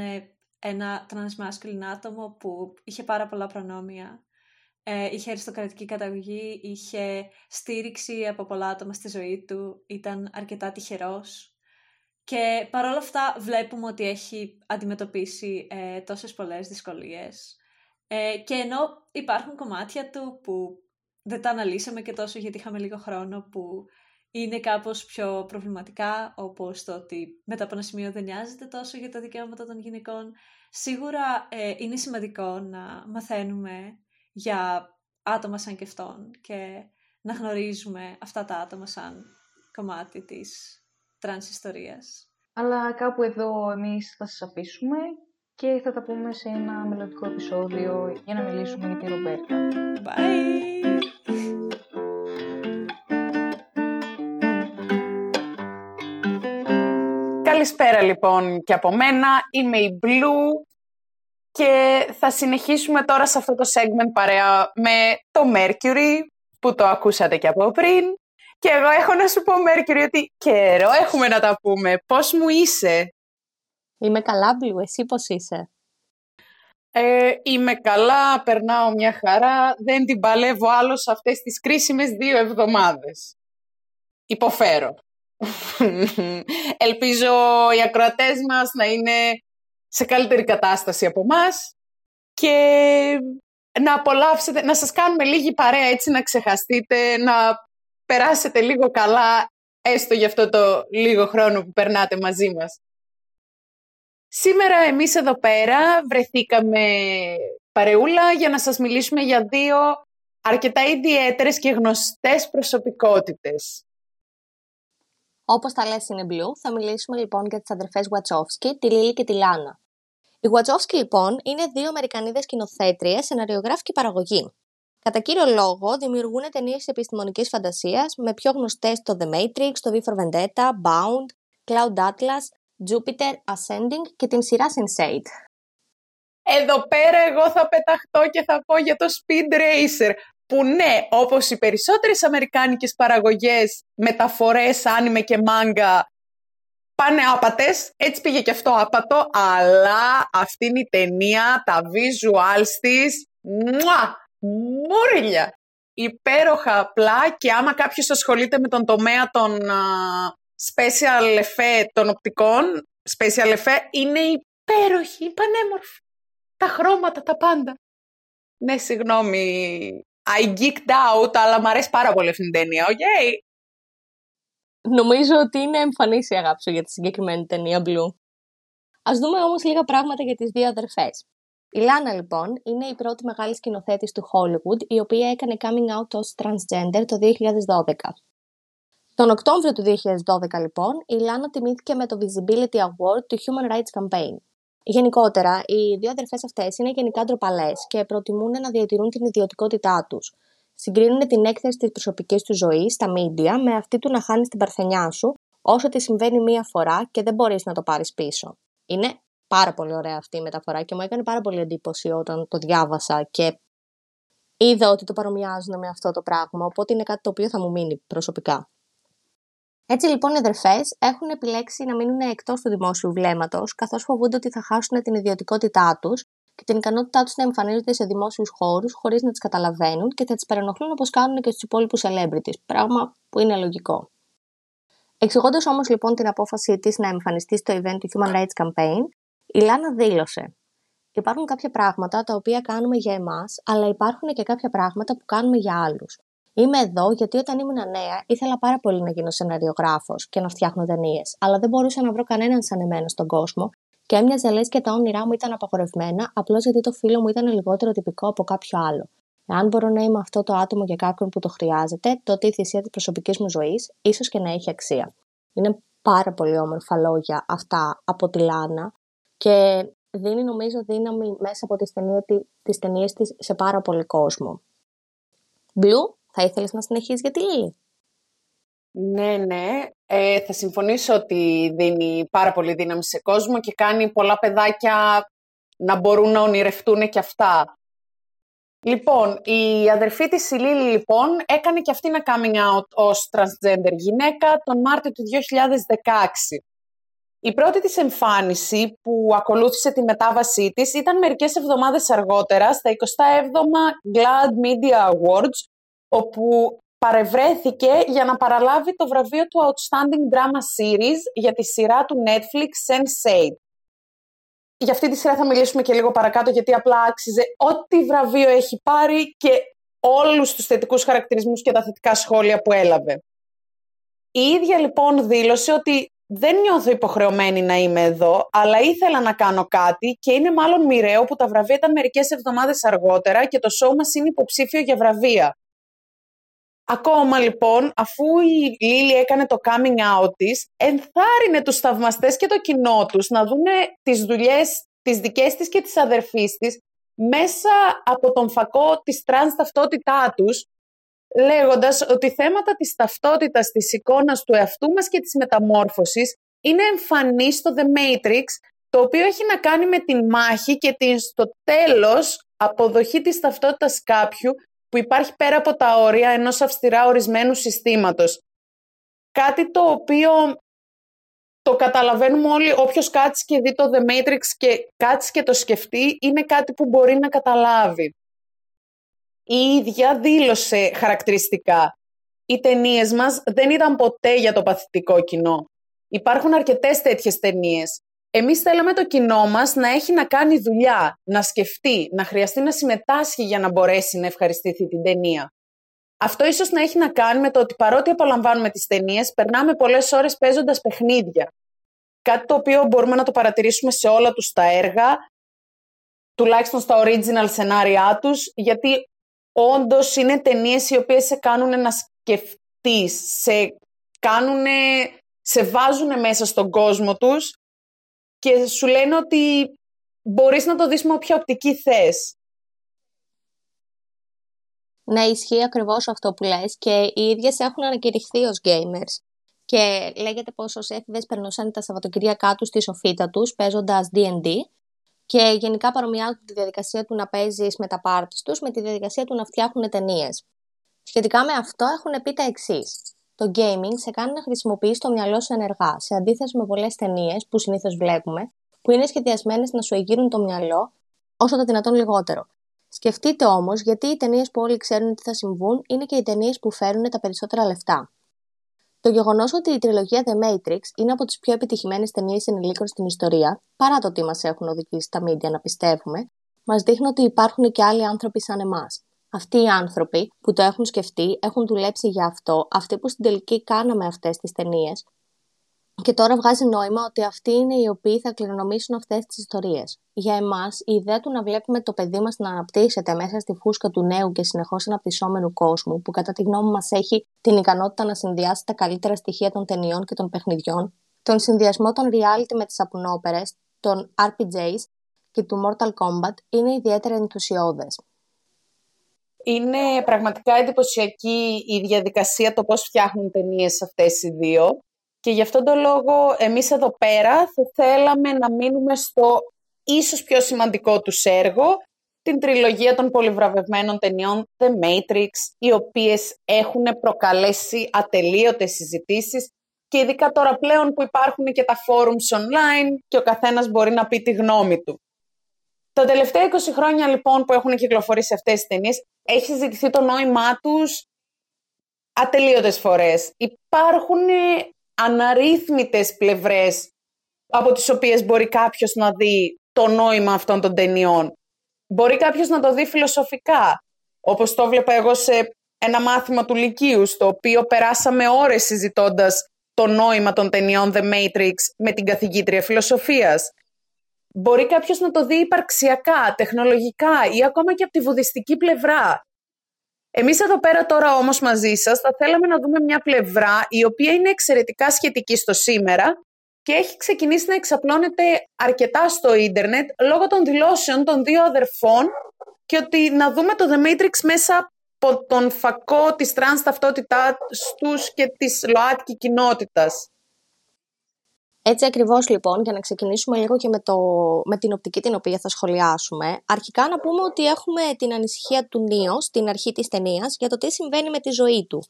ένα transmasculine άτομο που είχε πάρα πολλά προνόμια. Ε, είχε αριστοκρατική καταγωγή, είχε στήριξη από πολλά άτομα στη ζωή του, ήταν αρκετά τυχερός. Και παρόλα αυτά βλέπουμε ότι έχει αντιμετωπίσει ε, τόσες πολλές δυσκολίες. Ε, και ενώ υπάρχουν κομμάτια του που δεν τα αναλύσαμε και τόσο γιατί είχαμε λίγο χρόνο που είναι κάπως πιο προβληματικά, όπως το ότι μετά από ένα σημείο δεν νοιάζεται τόσο για τα δικαιώματα των γυναικών. Σίγουρα ε, είναι σημαντικό να μαθαίνουμε για άτομα σαν και αυτόν και να γνωρίζουμε αυτά τα άτομα σαν κομμάτι της τρανς ιστορίας. Αλλά κάπου εδώ εμείς θα σας αφήσουμε και θα τα πούμε σε ένα μελλοντικό επεισόδιο για να μιλήσουμε για τη Ρομπέρτα. Bye! Καλησπέρα λοιπόν και από μένα. Είμαι η Blue και θα συνεχίσουμε τώρα σε αυτό το segment παρέα με το Mercury που το ακούσατε και από πριν. Και εγώ έχω να σου πω Mercury ότι καιρό έχουμε να τα πούμε. Πώς μου είσαι; Είμαι καλά Blue, εσύ πώς είσαι; Ε, είμαι καλά, περνάω μια χαρά, δεν την παλεύω άλλο σε αυτές τις κρίσιμες δύο εβδομάδες. Υποφέρω. Ελπίζω οι ακροατές μας να είναι σε καλύτερη κατάσταση από εμάς και να απολαύσετε, να σας κάνουμε λίγη παρέα έτσι να ξεχαστείτε, να περάσετε λίγο καλά έστω για αυτό το λίγο χρόνο που περνάτε μαζί μας. Σήμερα εμείς εδώ πέρα βρεθήκαμε παρεούλα για να σας μιλήσουμε για δύο αρκετά ιδιαίτερες και γνωστές προσωπικότητες. Όπως τα λες είναι Blue, θα μιλήσουμε λοιπόν για τις αδερφές Βατσόφσκι, τη Λίλη και τη Λάνα. Οι Βατσόφσκι λοιπόν είναι δύο Αμερικανίδες σκηνοθέτριες, σεναριογράφοι και παραγωγή. Κατά κύριο λόγο, δημιουργούν ταινίες επιστημονικής φαντασίας με πιο γνωστές το The Matrix, το V for Vendetta, Bound, Cloud Atlas, Jupiter Ascending και την σειρά Sense8. Εδώ πέρα εγώ θα πεταχτώ και θα πω για το Speed Racer που ναι, όπως οι περισσότερες αμερικάνικες παραγωγές, μεταφορές, άνιμε και μάγκα, πάνε άπατες, έτσι πήγε και αυτό άπατο, αλλά αυτή είναι η ταινία, τα visuals της, μουα, μούριλια. Υπέροχα απλά και άμα κάποιος ασχολείται με τον τομέα των special effect των οπτικών, special effect, είναι υπέροχη, πανέμορφη. Τα χρώματα, τα πάντα. Ναι, συγγνώμη, I geeked out, αλλά μου αρέσει πάρα πολύ αυτή την ταινία, okay? Νομίζω ότι είναι εμφανής η αγάπη σου για τη συγκεκριμένη ταινία Blue. Α δούμε όμως λίγα πράγματα για τις δύο αδερφές. Η Λάνα λοιπόν είναι η πρώτη μεγάλη σκηνοθέτης του Hollywood η οποία έκανε coming out ως transgender το 2012. Τον Οκτώβριο του 2012 λοιπόν η Λάνα τιμήθηκε με το Visibility Award του Human Rights Campaign. Γενικότερα, οι δύο αδερφές αυτές είναι γενικά ντροπαλές και προτιμούν να διατηρούν την ιδιωτικότητά τους. Συγκρίνουν την έκθεση της προσωπικής του ζωής στα media με αυτή του να χάνεις την παρθενιά σου όσο τη συμβαίνει μία φορά και δεν μπορείς να το πάρεις πίσω. Είναι πάρα πολύ ωραία αυτή η μεταφορά και μου έκανε πάρα πολύ εντύπωση όταν το διάβασα και είδα ότι το παρομοιάζουν με αυτό το πράγμα, οπότε είναι κάτι το οποίο θα μου μείνει προσωπικά. Έτσι λοιπόν οι αδερφές έχουν επιλέξει να μείνουν εκτός του δημόσιου βλέμματος, καθώς φοβούνται ότι θα χάσουν την ιδιωτικότητά τους και την ικανότητά τους να εμφανίζονται σε δημόσιους χώρους χωρίς να τις καταλαβαίνουν και θα τις παρενοχλούν όπως κάνουν και στους υπόλοιπους celebrities, πράγμα που είναι λογικό. Εξηγώντας όμως λοιπόν την απόφασή της να εμφανιστεί στο event του Human Rights Campaign, η Λάνα δήλωσε: Υπάρχουν κάποια πράγματα τα οποία κάνουμε για εμάς, αλλά υπάρχουν και κάποια πράγματα που κάνουμε για άλλους. Είμαι εδώ γιατί όταν ήμουν νέα ήθελα πάρα πολύ να γίνω σεναριογράφος και να φτιάχνω ταινίες, αλλά δεν μπορούσα να βρω κανέναν σαν εμένα στον κόσμο και έμοιαζε λες και τα όνειρά μου ήταν απαγορευμένα απλώς γιατί το φίλο μου ήταν λιγότερο τυπικό από κάποιο άλλο. Εάν μπορώ να είμαι αυτό το άτομο για κάποιον που το χρειάζεται, τότε η θυσία της προσωπικής μου ζωής ίσως και να έχει αξία. Είναι πάρα πολύ όμορφα λόγια αυτά από τη Λάνα και δίνει νομίζω δύναμη μέσα από τις ταινίες της σε πάρα πολύ κόσμο. Blue, θα ήθελες να συνεχίσεις για τη Λίλη. Ναι, ναι. Ε, θα συμφωνήσω ότι δίνει πάρα πολύ δύναμη σε κόσμο και κάνει πολλά παιδάκια να μπορούν να ονειρευτούν και αυτά. Λοιπόν, η αδερφή της η Λίλη, λοιπόν, έκανε και αυτή ένα coming out ως transgender γυναίκα τον Μάρτιο του 2016. Η πρώτη της εμφάνιση που ακολούθησε τη μετάβασή της ήταν μερικές εβδομάδες αργότερα στα 27 Glad Media Awards, όπου παρευρέθηκε για να παραλάβει το βραβείο του Outstanding Drama Series για τη σειρά του Netflix Sense8. Για αυτή τη σειρά θα μιλήσουμε και λίγο παρακάτω γιατί απλά άξιζε ό,τι βραβείο έχει πάρει και όλους τους θετικούς χαρακτηρισμούς και τα θετικά σχόλια που έλαβε. Η ίδια λοιπόν δήλωσε ότι δεν νιώθω υποχρεωμένη να είμαι εδώ, αλλά ήθελα να κάνω κάτι και είναι μάλλον μοιραίο που τα βραβεία ήταν μερικές εβδομάδες αργότερα και το show μας είναι υποψήφιο για βραβεία. Ακόμα λοιπόν, αφού η Λίλη έκανε το coming out της, ενθάρρυνε τους θαυμαστές και το κοινό τους να δούνε τις δουλειές τις δικές της και της αδερφής της μέσα από τον φακό της τρανς ταυτότητάς τους, λέγοντας ότι θέματα της ταυτότητας, της εικόνας του εαυτού μας και της μεταμόρφωσης είναι εμφανή στο The Matrix, το οποίο έχει να κάνει με την μάχη και την στο τέλος αποδοχή της ταυτότητας κάποιου που υπάρχει πέρα από τα όρια ενός αυστηρά ορισμένου συστήματος. Κάτι το οποίο το καταλαβαίνουμε όλοι, όποιος κάτσει και δει το The Matrix και κάτσει και το σκεφτεί, είναι κάτι που μπορεί να καταλάβει. Η ίδια δήλωσε χαρακτηριστικά. Οι ταινίες μας δεν ήταν ποτέ για το παθητικό κοινό. Υπάρχουν αρκετές τέτοιες ταινίες. Εμείς θέλαμε το κοινό μας να έχει να κάνει δουλειά, να σκεφτεί, να χρειαστεί να συμμετάσχει για να μπορέσει να ευχαριστηθεί την ταινία. Αυτό ίσως να έχει να κάνει με το ότι παρότι απολαμβάνουμε τις ταινίες, περνάμε πολλές ώρες παίζοντας παιχνίδια. Κάτι το οποίο μπορούμε να το παρατηρήσουμε σε όλα τους τα έργα, τουλάχιστον στα original σενάρια τους, γιατί όντως είναι ταινίες οι οποίες σε κάνουν να σκεφτείς, σε, σε βάζουν μέσα στον κόσμο τους και σου λένε ότι μπορείς να το δεις με όποια οπτική θες. Ναι, ισχύει ακριβώς αυτό που λες και οι ίδιες έχουν ανακηρυχθεί ως gamers. Και λέγεται πως ως έφηβες περνούσαν τα Σαββατοκυριακά τους στη σοφίτα τους παίζοντας D&D και γενικά παρομοιάζουν τη διαδικασία του να παίζεις με τα πάρτι τους με τη διαδικασία του να φτιάχνουν ταινίες. Σχετικά με αυτό έχουν πει τα εξής. Το gaming σε κάνει να χρησιμοποιείς το μυαλό σου ενεργά, σε αντίθεση με πολλές ταινίες που συνήθως βλέπουμε, που είναι σχεδιασμένες να σου εγείρουν το μυαλό όσο το δυνατόν λιγότερο. Σκεφτείτε όμως γιατί οι ταινίες που όλοι ξέρουν τι θα συμβούν είναι και οι ταινίες που φέρουν τα περισσότερα λεφτά. Το γεγονός ότι η τριλογία The Matrix είναι από τις πιο επιτυχημένες ταινίες ενηλίκων στην ιστορία, παρά το ότι μας έχουν οδηγήσει τα media να πιστεύουμε, μας δείχνει ότι υπάρχουν και άλλοι άνθρωποι σαν εμάς. Αυτοί οι άνθρωποι που το έχουν σκεφτεί, έχουν δουλέψει για αυτό, αυτοί που στην τελική κάναμε αυτές τις ταινίες, και τώρα βγάζει νόημα ότι αυτοί είναι οι οποίοι θα κληρονομήσουν αυτές τις ιστορίες. Για εμάς, η ιδέα του να βλέπουμε το παιδί μας να αναπτύσσεται μέσα στη φούσκα του νέου και συνεχώς αναπτυσσόμενου κόσμου, που κατά τη γνώμη μας έχει την ικανότητα να συνδυάσει τα καλύτερα στοιχεία των ταινιών και των παιχνιδιών, τον συνδυασμό των reality με τις απουνόπερες, των RPGs και του Mortal Kombat, είναι ιδιαίτερα ενθουσιώδες. Είναι πραγματικά εντυπωσιακή η διαδικασία το πώς φτιάχνουν ταινίες αυτές οι δύο. Και γι' αυτόν τον λόγο εμείς εδώ πέρα θα θέλαμε να μείνουμε στο ίσως πιο σημαντικό τους έργο, την τριλογία των πολυβραβευμένων ταινιών The Matrix, οι οποίες έχουν προκαλέσει ατελείωτες συζητήσεις και ειδικά τώρα πλέον που υπάρχουν και τα forums online και ο καθένας μπορεί να πει τη γνώμη του. Τα τελευταία 20 χρόνια λοιπόν που έχουν κυκλοφορήσει αυτές τις ταινίες έχει συζητηθεί το νόημά τους ατελείωτες φορές. Υπάρχουν αναρρύθμιτες πλευρές από τις οποίες μπορεί κάποιος να δει το νόημα αυτών των ταινιών. Μπορεί κάποιος να το δει φιλοσοφικά, όπως το βλέπα εγώ σε ένα μάθημα του Λυκείου, στο οποίο περάσαμε ώρες συζητώντας το νόημα των ταινιών The Matrix με την καθηγήτρια φιλοσοφίας. Μπορεί κάποιος να το δει υπαρξιακά, τεχνολογικά ή ακόμα και από τη βουδιστική πλευρά. Εμείς εδώ πέρα τώρα όμως μαζί σας θα θέλαμε να δούμε μια πλευρά η οποία είναι εξαιρετικά σχετική στο σήμερα και έχει ξεκινήσει να εξαπλώνεται αρκετά στο ίντερνετ λόγω των δηλώσεων των δύο αδερφών και ότι να δούμε το The Matrix μέσα από τον φακό της τρανς ταυτότητάς τους και της ΛΟΑΤΚΙ κοινότητας. Έτσι ακριβώς λοιπόν, για να ξεκινήσουμε λίγο και με, το, με την οπτική την οποία θα σχολιάσουμε, αρχικά να πούμε ότι έχουμε την ανησυχία του Νίο στην αρχή της ταινίας για το τι συμβαίνει με τη ζωή του,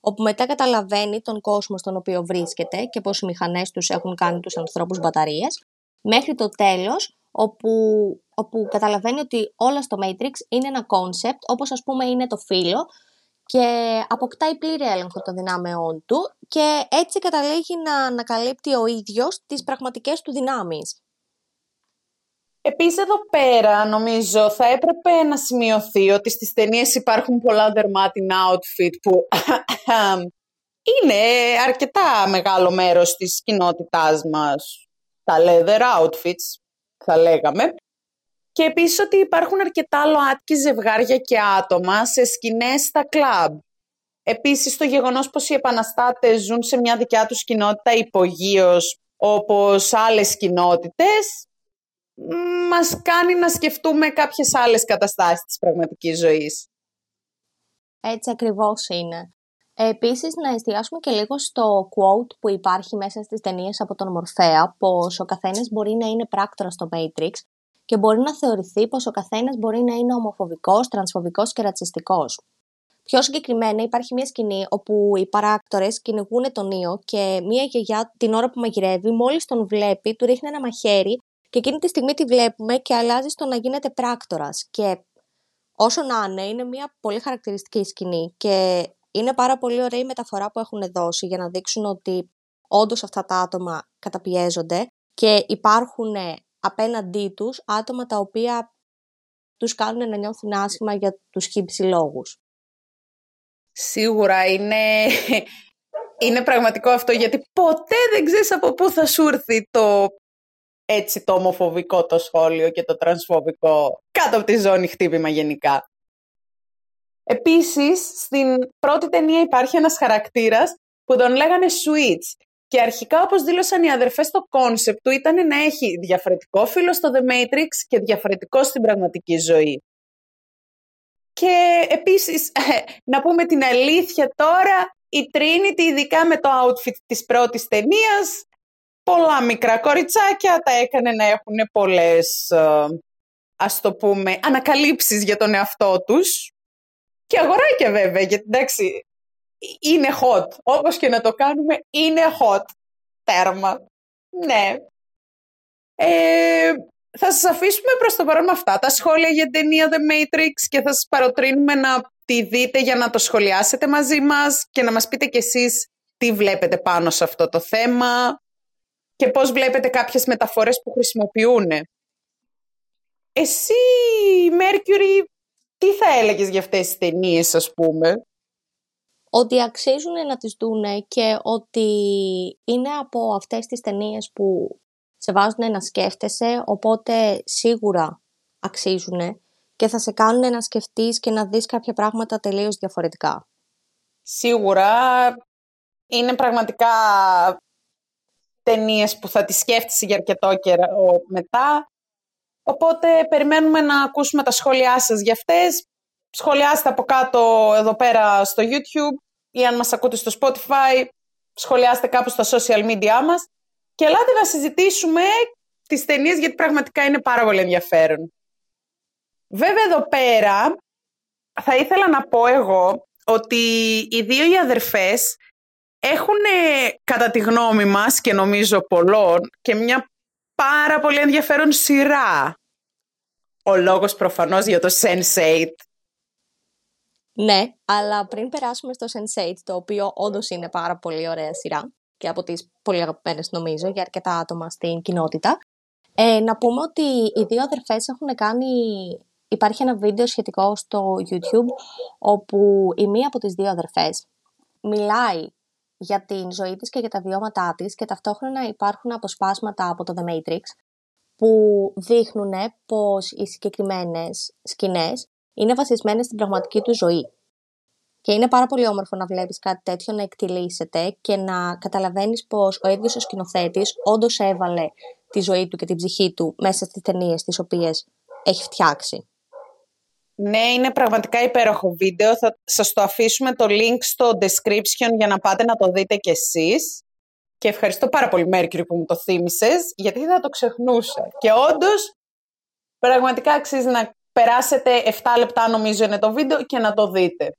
όπου μετά καταλαβαίνει τον κόσμο στον οποίο βρίσκεται και πώς οι μηχανές τους έχουν κάνει τους ανθρώπους μπαταρίες, μέχρι το τέλος, όπου, όπου καταλαβαίνει ότι όλα στο Matrix είναι ένα concept, όπως ας πούμε είναι το φύλλο, και αποκτάει πλήρη έλεγχο των δυνάμεών του και έτσι καταλήγει να ανακαλύπτει ο ίδιος τις πραγματικές του δυνάμεις. Επίσης εδώ πέρα νομίζω θα έπρεπε να σημειωθεί ότι στις ταινίες υπάρχουν πολλά δερμάτινα outfit που είναι αρκετά μεγάλο μέρος της κοινότητάς μας. Τα leather outfits θα λέγαμε και επίσης ότι υπάρχουν αρκετά ΛΟΑΤΚΙ ζευγάρια και άτομα σε σκηνές στα κλαμπ. Επίσης το γεγονός πως οι επαναστάτες ζουν σε μια δικιά τους κοινότητα υπογείως όπως άλλες κοινότητες μας κάνει να σκεφτούμε κάποιες άλλες καταστάσεις της πραγματικής ζωής. Έτσι ακριβώς είναι. Επίσης, να εστιάσουμε και λίγο στο quote που υπάρχει μέσα στις ταινίες από τον Μορφέα, πως ο καθένας μπορεί να είναι πράκτορα στο Matrix και μπορεί να θεωρηθεί πως ο καθένας μπορεί να είναι ομοφοβικός, τρανσφοβικός και ρατσιστικός. Πιο συγκεκριμένα υπάρχει μια σκηνή όπου οι παράκτορες κυνηγούν τον Νίο και μια γιαγιά την ώρα που μαγειρεύει μόλις τον βλέπει του ρίχνει ένα μαχαίρι και εκείνη τη στιγμή τη βλέπουμε και αλλάζει στο να γίνεται πράκτορας και όσο να είναι είναι μια πολύ χαρακτηριστική σκηνή και είναι πάρα πολύ ωραία η μεταφορά που έχουν δώσει για να δείξουν ότι όντως αυτά τα άτομα καταπιέζονται και υπάρχουν απέναντί τους άτομα τα οποία τους κάνουν να νιώθουν άσχημα για τους χύψη λόγους. Σίγουρα είναι, είναι πραγματικό αυτό γιατί ποτέ δεν ξέρεις από πού θα σου έρθει το έτσι το ομοφοβικό το σχόλιο και το τρανσφοβικό κάτω από τη ζώνη χτύπημα γενικά. Επίσης, στην πρώτη ταινία υπάρχει ένας χαρακτήρας που τον λέγανε Switch και αρχικά, όπως δήλωσαν οι αδερφές, το κόνσεπτ του ήταν να έχει διαφορετικό φύλο στο The Matrix και διαφορετικό στην πραγματική ζωή. Και επίσης, να πούμε την αλήθεια τώρα, η Trinity, ειδικά με το outfit της πρώτης ταινίας, πολλά μικρά κοριτσάκια, τα έκανε να έχουν πολλές, ε, ας το πούμε, ανακαλύψεις για τον εαυτό τους. Και αγοράκια βέβαια, γιατί εντάξει, είναι hot. Όπως και να το κάνουμε, είναι hot. Τέρμα. Ναι. Ε, θα σας αφήσουμε προς το παρόν με αυτά τα σχόλια για την ταινία The Matrix και θα σας παροτρύνουμε να τη δείτε για να το σχολιάσετε μαζί μας και να μας πείτε κι εσείς τι βλέπετε πάνω σε αυτό το θέμα και πώς βλέπετε κάποιες μεταφορές που χρησιμοποιούν. Εσύ, Mercury, τι θα έλεγες για αυτές τις ταινίες, ας πούμε; Ότι αξίζουν να τις δούνε και ότι είναι από αυτές τις ταινίες που σε βάζουν να σκέφτεσαι, οπότε σίγουρα αξίζουν και θα σε κάνουν να σκεφτείς και να δεις κάποια πράγματα τελείως διαφορετικά. Σίγουρα είναι πραγματικά ταινίες που θα τις σκέφτεσαι για αρκετό καιρό μετά. Οπότε περιμένουμε να ακούσουμε τα σχόλιά σας για αυτές. Σχολιάστε από κάτω εδώ πέρα στο YouTube ή αν μας ακούτε στο Spotify, σχολιάστε κάπου στα social media μας και ελάτε να συζητήσουμε τις ταινίες γιατί πραγματικά είναι πάρα πολύ ενδιαφέρον. Βέβαια εδώ πέρα θα ήθελα να πω εγώ ότι οι δύο οι αδερφές έχουν κατά τη γνώμη μας και νομίζω πολλών και μια πάρα πολύ ενδιαφέρον σειρά. Ο λόγος προφανώς για το Sense8. Ναι, αλλά πριν περάσουμε στο Sense8, το οποίο όντως είναι πάρα πολύ ωραία σειρά και από τις πολύ αγαπημένες νομίζω για αρκετά άτομα στην κοινότητα, ε, να πούμε ότι οι δύο αδερφές έχουν κάνει Υπάρχει ένα βίντεο σχετικό στο YouTube όπου η μία από τις δύο αδερφές μιλάει για την ζωή της και για τα βιώματά της και ταυτόχρονα υπάρχουν αποσπάσματα από το The Matrix που δείχνουν πως οι συγκεκριμένες σκηνές είναι βασισμένες στην πραγματική του ζωή. Και είναι πάρα πολύ όμορφο να βλέπεις κάτι τέτοιο να εκτιλήσεται και να καταλαβαίνεις πως ο ίδιος ο σκηνοθέτης όντως έβαλε τη ζωή του και την ψυχή του μέσα στις ταινίες τις οποίες έχει φτιάξει. Ναι, είναι πραγματικά υπέροχο βίντεο. Θα σας το αφήσουμε το link στο description για να πάτε να το δείτε κι εσείς. Και ευχαριστώ πάρα πολύ, Μέρκυρη, που μου το θύμισες, γιατί θα το ξεχνούσα. Και όντως, πραγματικά αξίζει να περάσετε 7 λεπτά, νομίζω είναι το βίντεο, και να το δείτε.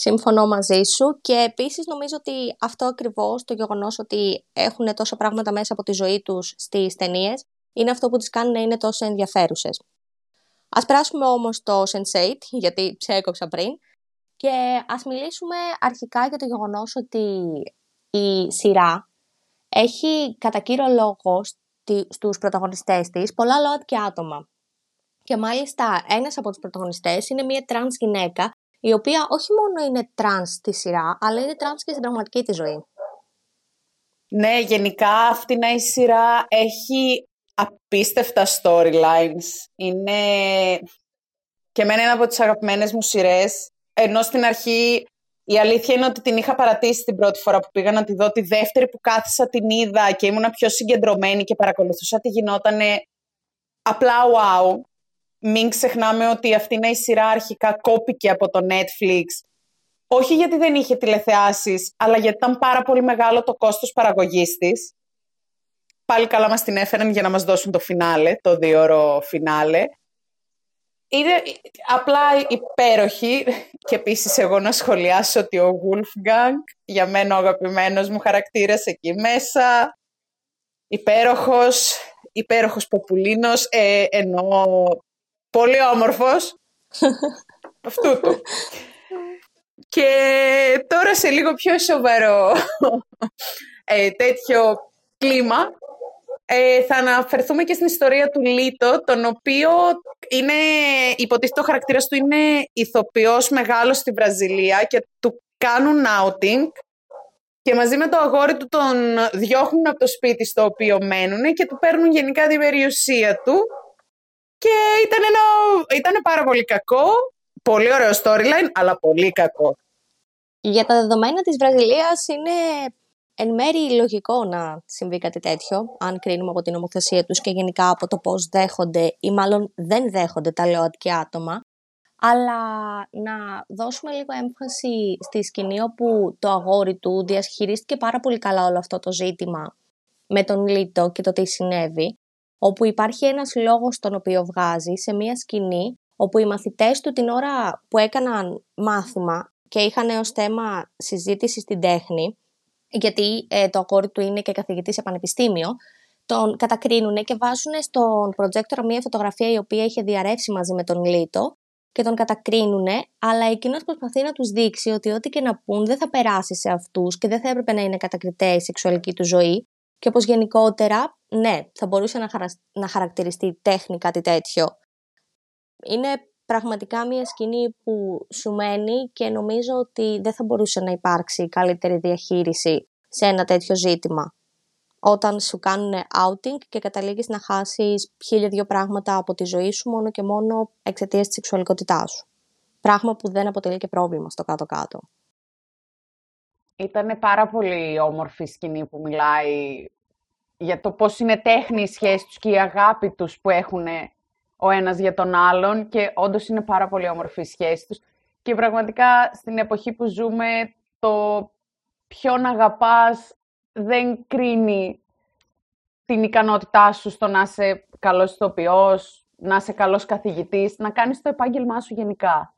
Συμφωνώ μαζί σου και επίσης νομίζω ότι αυτό ακριβώς το γεγονός ότι έχουν τόσα πράγματα μέσα από τη ζωή τους στις ταινίες είναι αυτό που τις κάνει να είναι τόσο ενδιαφέρουσες. Ας περάσουμε όμως στο Sense8, γιατί σε έκοψα πριν, και ας μιλήσουμε αρχικά για το γεγονός ότι η σειρά έχει κατά κύριο λόγο στους πρωταγωνιστές της πολλά ΛΟΑΤ άτομα. Και μάλιστα ένας από τους πρωταγωνιστές είναι μια τρανς γυναίκα, η οποία όχι μόνο είναι τρανς στη σειρά, αλλά είναι τρανς και στην πραγματική της ζωή. Ναι, γενικά αυτή η σειρά έχει απίστευτα storylines. Είναι και εμένα ένα από τις αγαπημένες μου σειρές. Ενώ στην αρχή η αλήθεια είναι ότι την είχα παρατήσει την πρώτη φορά που πήγα να τη δω. Τη δεύτερη που κάθισα την είδα και ήμουνα πιο συγκεντρωμένη και παρακολουθούσα τι γινότανε. Απλά wow. Μην ξεχνάμε ότι αυτή είναι η σειρά αρχικά κόπηκε από το Netflix. Όχι γιατί δεν είχε τηλεθεάσεις, αλλά γιατί ήταν πάρα πολύ μεγάλο το κόστος παραγωγής της πάλι καλά μας την έφεραν για να μας δώσουν το φινάλε, το δύο ώρο φινάλε. Είναι απλά υπέροχη και επίσης εγώ να σχολιάσω ότι ο Wolfgang για μένα ο αγαπημένος μου χαρακτήρας εκεί μέσα υπέροχος, υπέροχος ποπουλίνος ε, ενώ πολύ όμορφος αυτού του. Και τώρα σε λίγο πιο σοβαρό ε, τέτοιο κλίμα ε, θα αναφερθούμε και στην ιστορία του Λίτο, τον οποίο είναι, υποτίθεται ο χαρακτήρας του είναι ηθοποιός μεγάλος στη Βραζιλία και του κάνουν outing και μαζί με το αγόρι του τον διώχνουν από το σπίτι στο οποίο μένουν και του παίρνουν γενικά την περιουσία του και ήταν, ένα, ήταν πάρα πολύ κακό, πολύ ωραίο storyline, αλλά πολύ κακό. Για τα δεδομένα της Βραζιλίας είναι εν μέρει λογικό να συμβεί κάτι τέτοιο, αν κρίνουμε από την νομοθεσία τους και γενικά από το πώς δέχονται ή μάλλον δεν δέχονται τα ΛΟΑΤΚΙ άτομα, αλλά να δώσουμε λίγο έμφαση στη σκηνή όπου το αγόρι του διασχυρίστηκε πάρα πολύ καλά όλο αυτό το ζήτημα με τον Λίτο και το τι συνέβη, όπου υπάρχει ένας λόγος τον οποίο βγάζει σε μία σκηνή όπου οι μαθητές του την ώρα που έκαναν μάθημα και είχαν ως θέμα συζήτηση στην τέχνη, γιατί ε, το αγόρι του είναι και καθηγητής σε πανεπιστήμιο, τον κατακρίνουν και βάζουν στον προτζέκτορα μία φωτογραφία η οποία είχε διαρρεύσει μαζί με τον Λίτο και τον κατακρίνουν, αλλά εκείνος προσπαθεί να τους δείξει ότι ό,τι και να πούν δεν θα περάσει σε αυτούς και δεν θα έπρεπε να είναι κατακριτές η σεξουαλική του ζωή και πως γενικότερα, ναι, θα μπορούσε να, να χαρακτηριστεί τέχνη κάτι τέτοιο. Είναι πραγματικά μια σκηνή που σου μένει και νομίζω ότι δεν θα μπορούσε να υπάρξει καλύτερη διαχείριση σε ένα τέτοιο ζήτημα. Όταν σου κάνουν outing και καταλήγεις να χάσεις χίλια δυο πράγματα από τη ζωή σου μόνο και μόνο εξαιτίας της σεξουαλικότητάς σου. Πράγμα που δεν αποτελεί και πρόβλημα στο κάτω-κάτω. Ήταν πάρα πολύ όμορφη σκηνή που μιλάει για το πώς είναι τέχνη η σχέση τους και η αγάπη τους που έχουν ο ένας για τον άλλον και όντως είναι πάρα πολύ όμορφη η σχέση τους. Και πραγματικά στην εποχή που ζούμε το ποιον αγαπάς δεν κρίνει την ικανότητά σου στο να είσαι καλός ηθοποιός, να είσαι καλός καθηγητής, να κάνεις το επάγγελμά σου γενικά.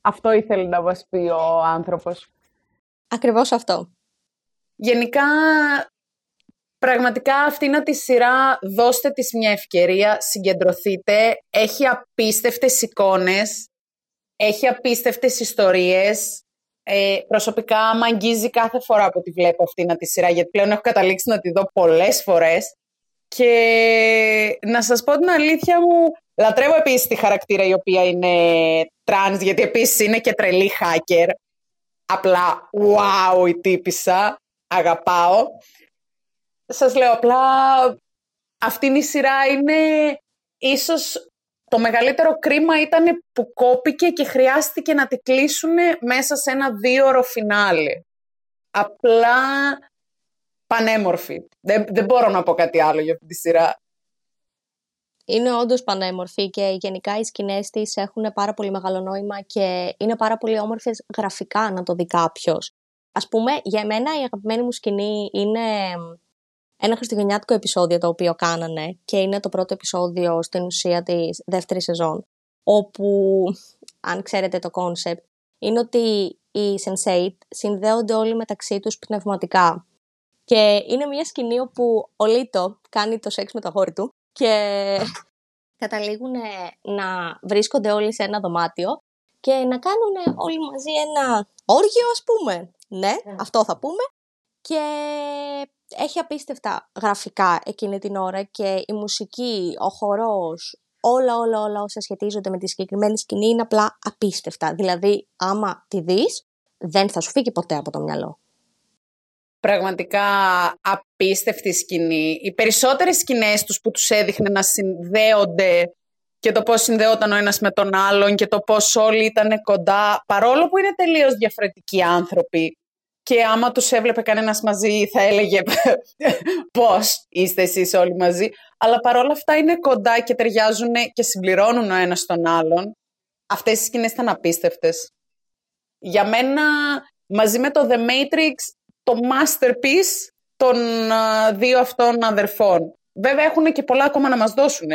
Αυτό ήθελε να μας πει ο άνθρωπος. Ακριβώς αυτό. Γενικά, πραγματικά αυτή είναι τη σειρά, δώστε της μια ευκαιρία, συγκεντρωθείτε. Έχει απίστευτες εικόνες, έχει απίστευτες ιστορίες. Ε, προσωπικά με αγγίζει κάθε φορά που τη βλέπω αυτή να τη σειρά, γιατί πλέον έχω καταλήξει να τη δω πολλές φορές. Και να σας πω την αλήθεια μου, λατρεύω επίσης τη χαρακτήρα η οποία είναι τρανς, γιατί επίσης είναι και τρελή hacker. Απλά, wow, η τύπισσα, αγαπάω. Σας λέω απλά, αυτή η σειρά είναι ίσως το μεγαλύτερο κρίμα ήταν που κόπηκε και χρειάστηκε να τη κλείσουν μέσα σε ένα δίωρο φινάλε. Απλά πανέμορφη. Δεν, δεν μπορώ να πω κάτι άλλο για αυτή τη σειρά. Είναι όντως πανέμορφη και γενικά οι σκηνές της έχουν πάρα πολύ μεγάλο νόημα και είναι πάρα πολύ όμορφες γραφικά να το δει κάποιος. Α πούμε, για μένα η αγαπημένη μου σκηνή είναι ένα χριστουγεννιάτικο επεισόδιο το οποίο κάνανε και είναι το πρώτο επεισόδιο στην ουσία της δεύτερης σεζόν όπου, αν ξέρετε το concept, είναι ότι οι Sensates συνδέονται όλοι μεταξύ τους πνευματικά. Και είναι μια σκηνή όπου ο Λίτο κάνει το σεξ με το αγόρι του και καταλήγουν να βρίσκονται όλοι σε ένα δωμάτιο και να κάνουν όλοι μαζί ένα όργιο ας πούμε. Ναι, ναι. αυτό θα πούμε. Και έχει απίστευτα γραφικά εκείνη την ώρα και η μουσική, ο χορός, όλα όλα όλα όσα σχετίζονται με τη συγκεκριμένη σκηνή είναι απλά απίστευτα. Δηλαδή, άμα τη δεις, δεν θα σου φύγει ποτέ από το μυαλό. Πραγματικά απίστευτη σκηνή. Οι περισσότερες σκηνές τους που τους έδειχνε να συνδέονται και το πώς συνδέονταν ο ένας με τον άλλον και το πώς όλοι ήταν κοντά, παρόλο που είναι τελείως διαφορετικοί άνθρωποι, και άμα τους έβλεπε κανένας μαζί θα έλεγε πώς είστε εσείς όλοι μαζί. Αλλά παρόλα αυτά είναι κοντά και ταιριάζουν και συμπληρώνουν ο ένας τον άλλον. Αυτές οι σκηνές ήταν απίστευτες. Για μένα, μαζί με το The Matrix, το masterpiece των δύο αυτών αδερφών. Βέβαια έχουν και πολλά ακόμα να μας δώσουν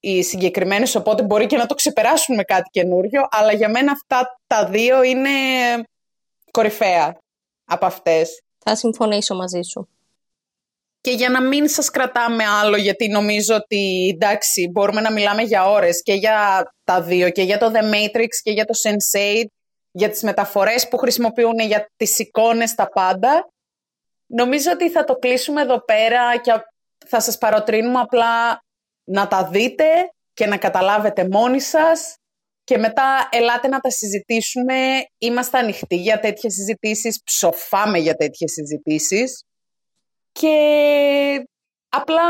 οι συγκεκριμένες, οπότε μπορεί και να το ξεπεράσουν με κάτι καινούριο, αλλά για μένα αυτά τα δύο είναι κορυφαία από αυτές. Θα συμφωνήσω μαζί σου. Και για να μην σας κρατάμε άλλο, γιατί νομίζω ότι εντάξει, μπορούμε να μιλάμε για ώρες και για τα δύο, και για το The Matrix και για το Sense8, για τις μεταφορές που χρησιμοποιούν, για τις εικόνες, τα πάντα. Νομίζω ότι θα το κλείσουμε εδώ πέρα και θα σας παροτρύνουμε απλά να τα δείτε και να καταλάβετε μόνοι σας και μετά ελάτε να τα συζητήσουμε. Είμαστε ανοιχτοί για τέτοιες συζητήσεις, ψοφάμε για τέτοιες συζητήσεις και απλά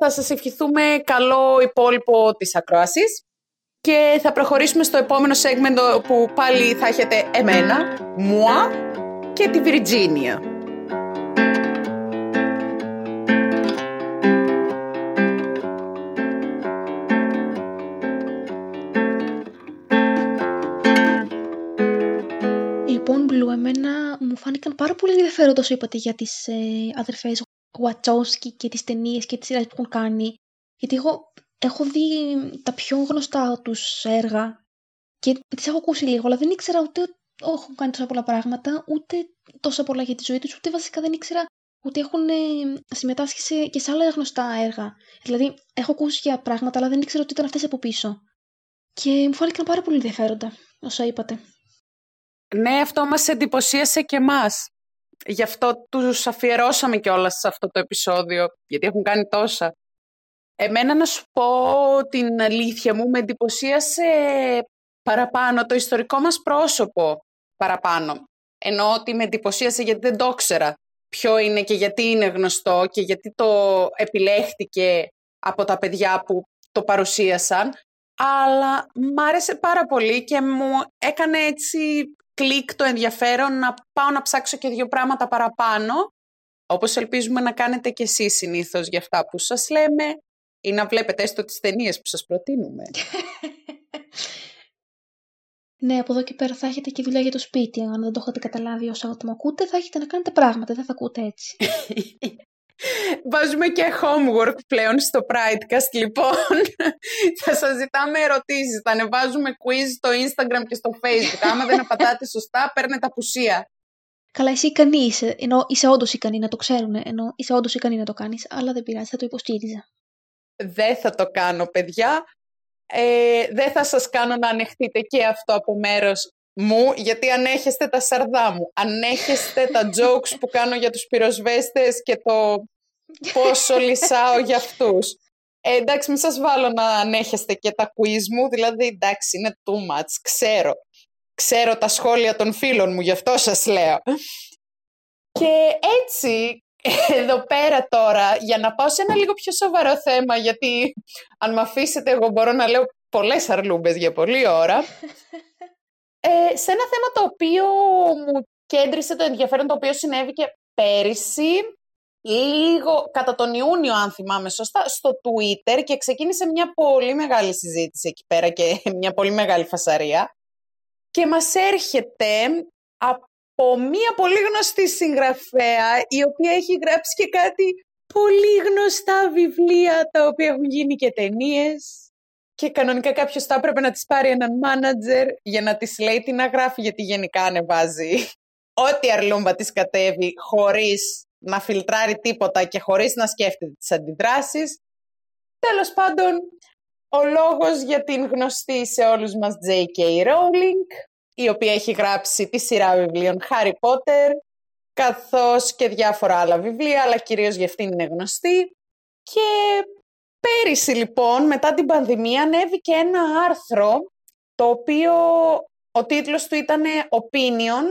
θα σας ευχηθούμε καλό υπόλοιπο της ακρόασης και θα προχωρήσουμε στο επόμενο segment που πάλι θα έχετε εμένα, μουά και τη Βιρτζίνια. Λοιπόν, Blue, εμένα μου φάνηκαν πάρα πολύ ενδιαφέροντα όσο είπατε για τις ε, αδερφές Wachowski και τις ταινίες και τις σειρές που έχουν κάνει. Γιατί εγώ έχω δει τα πιο γνωστά τους έργα και τις έχω ακούσει λίγο, αλλά δεν ήξερα ούτε έχουν κάνει τόσα πολλά πράγματα, ούτε τόσα πολλά για τη ζωή τους, ούτε βασικά δεν ήξερα ότι έχουν ε, συμμετάσχει σε, και σε άλλα γνωστά έργα. Δηλαδή, έχω ακούσει για πράγματα, αλλά δεν ήξερα ότι ήταν αυτές από πίσω. Και μου φάνηκαν πάρα πολύ ενδιαφέροντα, όσα είπατε. Ναι, αυτό μας εντυπωσίασε και εμάς. Γι' αυτό τους αφιερώσαμε κιόλας σε αυτό το επεισόδιο, γιατί έχουν κάνει τόσα. Εμένα να σου πω την αλήθεια μου, με εντυπωσίασε παραπάνω το ιστορικό μας πρόσωπο παραπάνω. Ενώ ότι με εντυπωσίασε γιατί δεν το ήξερα ποιο είναι και γιατί είναι γνωστό και γιατί το επιλέχτηκε από τα παιδιά που το παρουσίασαν. Αλλά μ' άρεσε πάρα πολύ και μου έκανε έτσι κλικ το ενδιαφέρον να πάω να ψάξω και δύο πράγματα παραπάνω, όπως ελπίζουμε να κάνετε και εσείς συνήθως για αυτά που σας λέμε ή να βλέπετε έστω τις ταινίες που σας προτείνουμε. Ναι, από εδώ και πέρα θα έχετε και δουλειά για το σπίτι. Αν δεν το έχετε καταλάβει όσο το ακούτε, θα έχετε να κάνετε πράγματα. Δεν θα ακούτε έτσι. Βάζουμε και homework πλέον στο Pridecast, λοιπόν. θα σας ζητάμε ερωτήσεις. Θα ανεβάζουμε quiz στο Instagram και στο Facebook. Άμα δεν απαντάτε σωστά, παίρνετε απουσία. Καλά, εσύ ικανή είσαι. Ενώ είσαι όντως ικανή να το ξέρουν. Ενώ είσαι όντως ικανή να το κάνεις. Αλλά δεν πειράζει, θα το υποστήριζα. Δεν θα το κάνω, παιδιά ε, δεν θα σας κάνω να ανεχτείτε και αυτό από μέρος μου, γιατί ανέχεστε τα σαρδά μου, ανέχεστε τα jokes που κάνω για τους πυροσβέστες και το πόσο λυσάω για αυτούς. Ε, εντάξει, μην σας βάλω να ανέχεστε και τα quiz μου, δηλαδή εντάξει, είναι too much, ξέρω. Ξέρω τα σχόλια των φίλων μου, γι' αυτό σας λέω. Και έτσι εδώ πέρα τώρα, για να πάω σε ένα λίγο πιο σοβαρό θέμα, γιατί αν με αφήσετε εγώ μπορώ να λέω πολλές αρλούμπες για πολλή ώρα. Ε, σε ένα θέμα το οποίο μου κέντρισε το ενδιαφέρον, το οποίο συνέβη και πέρυσι, λίγο κατά τον Ιούνιο αν θυμάμαι σωστά, στο Twitter και ξεκίνησε μια πολύ μεγάλη συζήτηση εκεί πέρα και μια πολύ μεγάλη φασαρία και μας έρχεται από από μία πολύ γνωστή συγγραφέα, η οποία έχει γράψει και κάτι πολύ γνωστά βιβλία, τα οποία έχουν γίνει και ταινίες. Και κανονικά κάποιος θα έπρεπε να της πάρει έναν μάνατζερ για να της λέει τι να γράφει, γιατί γενικά ανεβάζει ό,τι αρλούμπα της κατέβει χωρίς να φιλτράρει τίποτα και χωρίς να σκέφτεται τις αντιδράσεις. Τέλος πάντων, ο λόγος για την γνωστή σε όλους μας J.K. Rowling η οποία έχει γράψει τη σειρά βιβλίων Harry Potter, καθώς και διάφορα άλλα βιβλία, αλλά κυρίως για αυτήν είναι γνωστή. Και πέρυσι λοιπόν, μετά την πανδημία, ανέβηκε ένα άρθρο, το οποίο ο τίτλος του ήταν Opinion,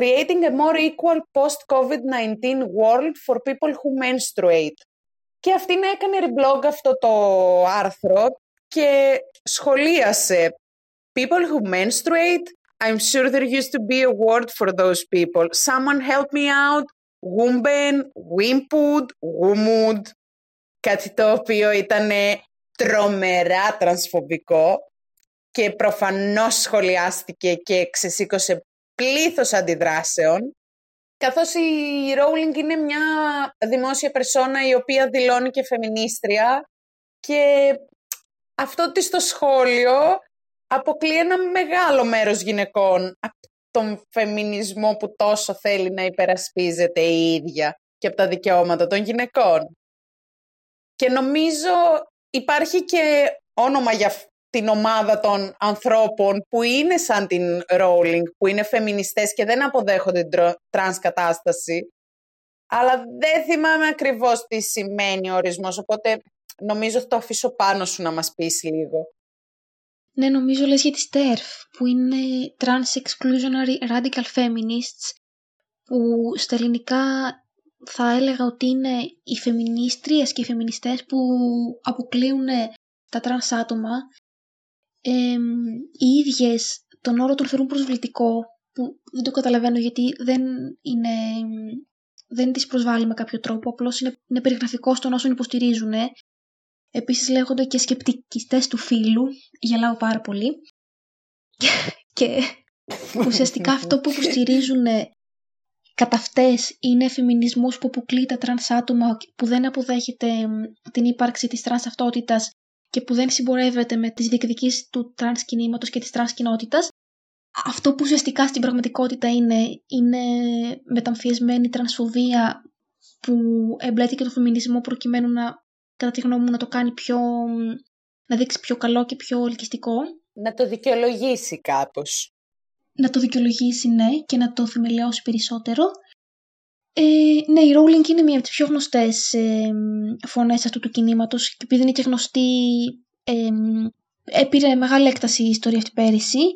Creating a more equal post-COVID-19 world for people who menstruate. Και αυτήν έκανε reblog αυτό το άρθρο και σχολίασε People who menstruate I'm sure there used to be a word for those people. Someone help me out. Wumben, Wimpud, Wumud. Κάτι το οποίο ήταν τρομερά τρανσφοβικό και προφανώς σχολιάστηκε και ξεσήκωσε πλήθος αντιδράσεων. Καθώς η Rowling είναι μια δημόσια περσόνα η οποία δηλώνει και φεμινίστρια και αυτό της το σχόλιο αποκλεί ένα μεγάλο μέρος γυναικών από τον φεμινισμό που τόσο θέλει να υπερασπίζεται η ίδια και από τα δικαιώματα των γυναικών. Και νομίζω υπάρχει και όνομα για την ομάδα των ανθρώπων που είναι σαν την Rowling, που είναι φεμινιστές και δεν αποδέχονται την τρανς κατάσταση. Αλλά δεν θυμάμαι ακριβώς τι σημαίνει ο ορισμός, οπότε νομίζω θα το αφήσω πάνω σου να μας πεις λίγο. Ναι, νομίζω λες για τη TERF, που είναι Trans Exclusionary Radical Feminists, που στα ελληνικά θα έλεγα ότι είναι οι φεμινίστριες και οι φεμινιστές που αποκλείουν τα τρανς άτομα. οι ίδιες τον όρο τον θεωρούν προσβλητικό, που δεν το καταλαβαίνω γιατί δεν είναι, δεν τις προσβάλλει με κάποιο τρόπο, απλώς είναι, είναι περιγραφικό των όσων υποστηρίζουν Επίσης λέγονται και σκεπτικιστές του φύλου, γελάω πάρα πολύ. και ουσιαστικά αυτό που υποστηρίζουν κατά αυτές είναι φεμινισμός που αποκλεί τα τρανς άτομα που δεν αποδέχεται την ύπαρξη της τρανς αυτότητας και που δεν συμπορεύεται με τις διεκδικήσεις του τρανς κινήματος και της τρανς κοινότητας. Αυτό που ουσιαστικά στην πραγματικότητα είναι, είναι μεταμφιεσμένη τρανσφοβία που εμπλέκει και το φεμινισμό προκειμένου να, κατά τη γνώμη μου, να το κάνει πιο, να δείξει πιο καλό και πιο ελκυστικό. Να το δικαιολογήσει κάπως. Να το δικαιολογήσει, ναι, και να το θεμελιώσει περισσότερο. Ε, ναι, η Rowling είναι μία από τις πιο γνωστές ε, φωνές αυτού του κινήματος και επειδή είναι και γνωστή, ε, επήρε μεγάλη έκταση η ιστορία αυτή πέρυσι.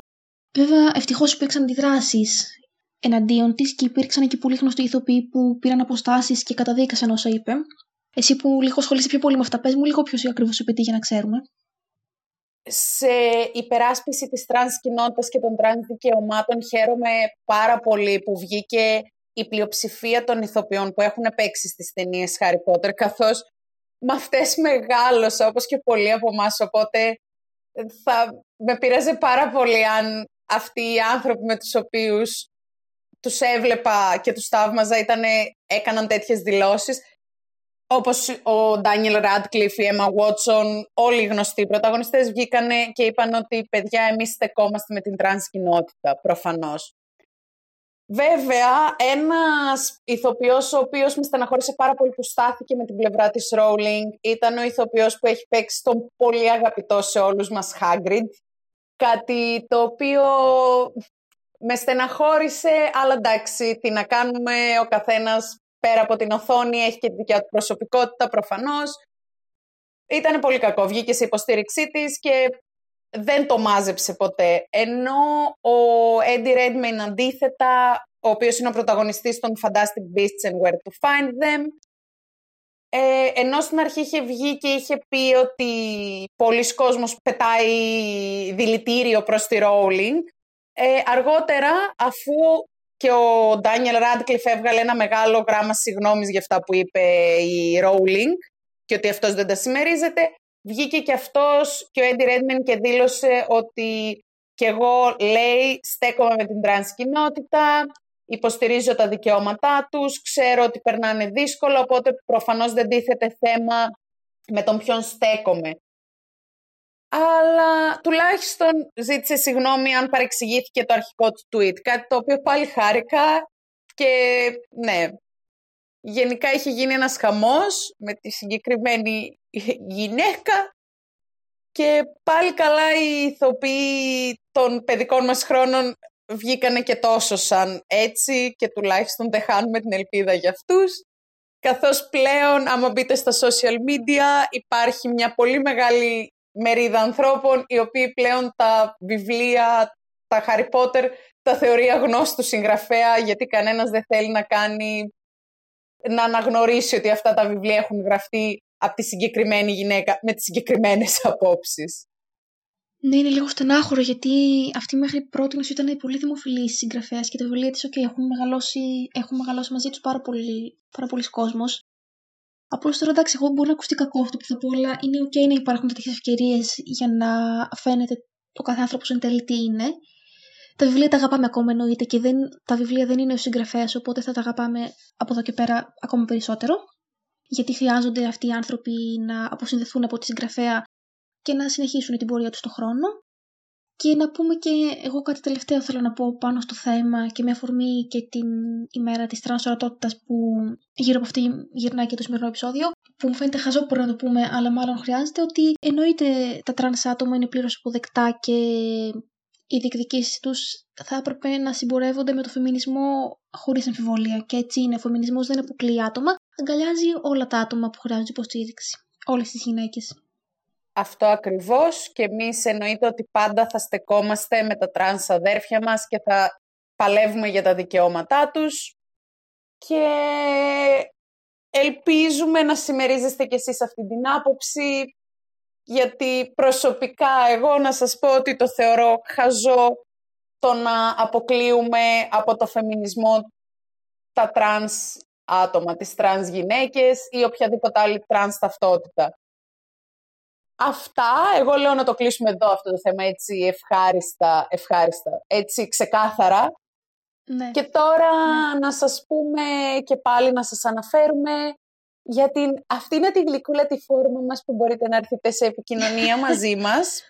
Βέβαια, ευτυχώς υπήρξαν αντιδράσεις εναντίον της και υπήρξαν και πολύ γνωστοί ηθοποιοί που πήραν αποστάσεις και καταδίκασαν όσα είπε. Εσύ που λίγο ασχολείσαι πιο πολύ με αυτά, πες μου λίγο ποιους ακριβώς για να ξέρουμε. Σε υπεράσπιση της τρανς κοινότητας και των τρανς δικαιωμάτων χαίρομαι πάρα πολύ που βγήκε η πλειοψηφία των ηθοποιών που έχουν παίξει στις ταινίες Harry Potter, καθώς με αυτές μεγάλωσα, όπως και πολλοί από εμάς, οπότε θα με πειράζει πάρα πολύ αν αυτοί οι άνθρωποι με τους οποίους τους έβλεπα και τους θαύμαζα ήτανε, έκαναν τέτοιες δηλώσεις. Όπως ο Ντάνιελ Ράντκλιφ, η Emma Watson, όλοι οι γνωστοί πρωταγωνιστές βγήκανε και είπαν ότι παιδιά εμείς στεκόμαστε με την τρανς κοινότητα, προφανώς. Βέβαια, ένας ηθοποιός ο οποίος με στεναχώρησε πάρα πολύ που στάθηκε με την πλευρά της Rowling ήταν ο ηθοποιός που έχει παίξει τον πολύ αγαπητό σε όλους μας Hagrid. Κάτι το οποίο με στεναχώρησε, αλλά εντάξει, τι να κάνουμε, ο καθένας πέρα από την οθόνη έχει και τη δικιά του προσωπικότητα προφανώς. Ήταν πολύ κακό, βγήκε σε υποστήριξή της και δεν το μάζεψε ποτέ. Ενώ ο Eddie Redmayne αντίθετα, ο οποίος είναι ο πρωταγωνιστής των Fantastic Beasts and Where to Find Them, ε, ενώ στην αρχή είχε βγει και είχε πει ότι πολλοί κόσμος πετάει δηλητήριο προς τη Rowling, ε, αργότερα, αφού και ο Ντάνιελ Ράντκλιφ έβγαλε ένα μεγάλο γράμμα συγγνώμης για αυτά που είπε η Rowling και ότι αυτός δεν τα συμμερίζεται, βγήκε και αυτός και ο Έντι Ρέντμεν και δήλωσε ότι και εγώ, λέει, στέκομαι με την τρανς κοινότητα, υποστηρίζω τα δικαιώματά τους, ξέρω ότι περνάνε δύσκολο, οπότε προφανώς δεν τίθεται θέμα με τον ποιον στέκομαι αλλά τουλάχιστον ζήτησε συγγνώμη αν παρεξηγήθηκε το αρχικό του tweet, κάτι το οποίο πάλι χάρηκα και ναι, γενικά είχε γίνει ένας χαμός με τη συγκεκριμένη γυναίκα και πάλι καλά οι ηθοποιοί των παιδικών μας χρόνων βγήκανε και τόσο σαν έτσι και τουλάχιστον δεν χάνουμε την ελπίδα για αυτούς. Καθώς πλέον, άμα μπείτε στα social media, υπάρχει μια πολύ μεγάλη μερίδα ανθρώπων οι οποίοι πλέον τα βιβλία, τα Harry Potter, τα θεωρεί αγνώστου συγγραφέα γιατί κανένας δεν θέλει να κάνει να αναγνωρίσει ότι αυτά τα βιβλία έχουν γραφτεί από τη συγκεκριμένη γυναίκα με τις συγκεκριμένες απόψεις. Ναι, είναι λίγο στενάχωρο γιατί αυτή μέχρι πρώτη ήταν πολύ δημοφιλής συγγραφέας και τα βιβλία της okay, έχουν, μεγαλώσει, έχουν μεγαλώσει μαζί τους πάρα πολύ, πάρα πολλοί κόσμος. Απλώς τώρα εντάξει, εγώ μπορεί να ακουστεί κακό αυτό που θα πω, αλλά είναι OK να υπάρχουν τέτοιες ευκαιρίες για να φαίνεται ο κάθε άνθρωπος εν τέλει τι είναι. Τα βιβλία τα αγαπάμε ακόμα εννοείται και δεν, τα βιβλία δεν είναι ο συγγραφέας, οπότε θα τα αγαπάμε από εδώ και πέρα ακόμα περισσότερο. Γιατί χρειάζονται αυτοί οι άνθρωποι να αποσυνδεθούν από τη συγγραφέα και να συνεχίσουν την πορεία τους στον χρόνο. Και να πούμε και εγώ κάτι τελευταίο θέλω να πω πάνω στο θέμα και με αφορμή και την ημέρα της τρανσορατότητας που γύρω από αυτή γυρνάει και το σημερινό επεισόδιο που μου φαίνεται χαζό που να το πούμε αλλά μάλλον χρειάζεται ότι εννοείται τα τρανς άτομα είναι πλήρως αποδεκτά και οι διεκδικήσεις τους θα έπρεπε να συμπορεύονται με το φεμινισμό χωρίς αμφιβολία και έτσι είναι. Ο φεμινισμός δεν αποκλείει άτομα, αγκαλιάζει όλα τα άτομα που χρειάζονται υποστήριξη. Όλες τις γυναίκες. Αυτό ακριβώς και εμείς εννοείται ότι πάντα θα στεκόμαστε με τα τρανς αδέρφια μας και θα παλεύουμε για τα δικαιώματά τους και ελπίζουμε να συμμερίζεστε κι εσείς αυτή την άποψη γιατί προσωπικά εγώ να σας πω ότι το θεωρώ χαζό το να αποκλείουμε από το φεμινισμό τα τρανς άτομα, τις τρανς γυναίκες ή οποιαδήποτε άλλη τρανς ταυτότητα. Αυτά, εγώ λέω να το κλείσουμε εδώ αυτό το θέμα έτσι ευχάριστα, ευχάριστα έτσι ξεκάθαρα. Ναι. Και τώρα να σας πούμε και πάλι να σας αναφέρουμε για την, αυτή είναι τη γλυκούλα τη φόρμα μας που μπορείτε να έρθετε σε επικοινωνία μαζί μας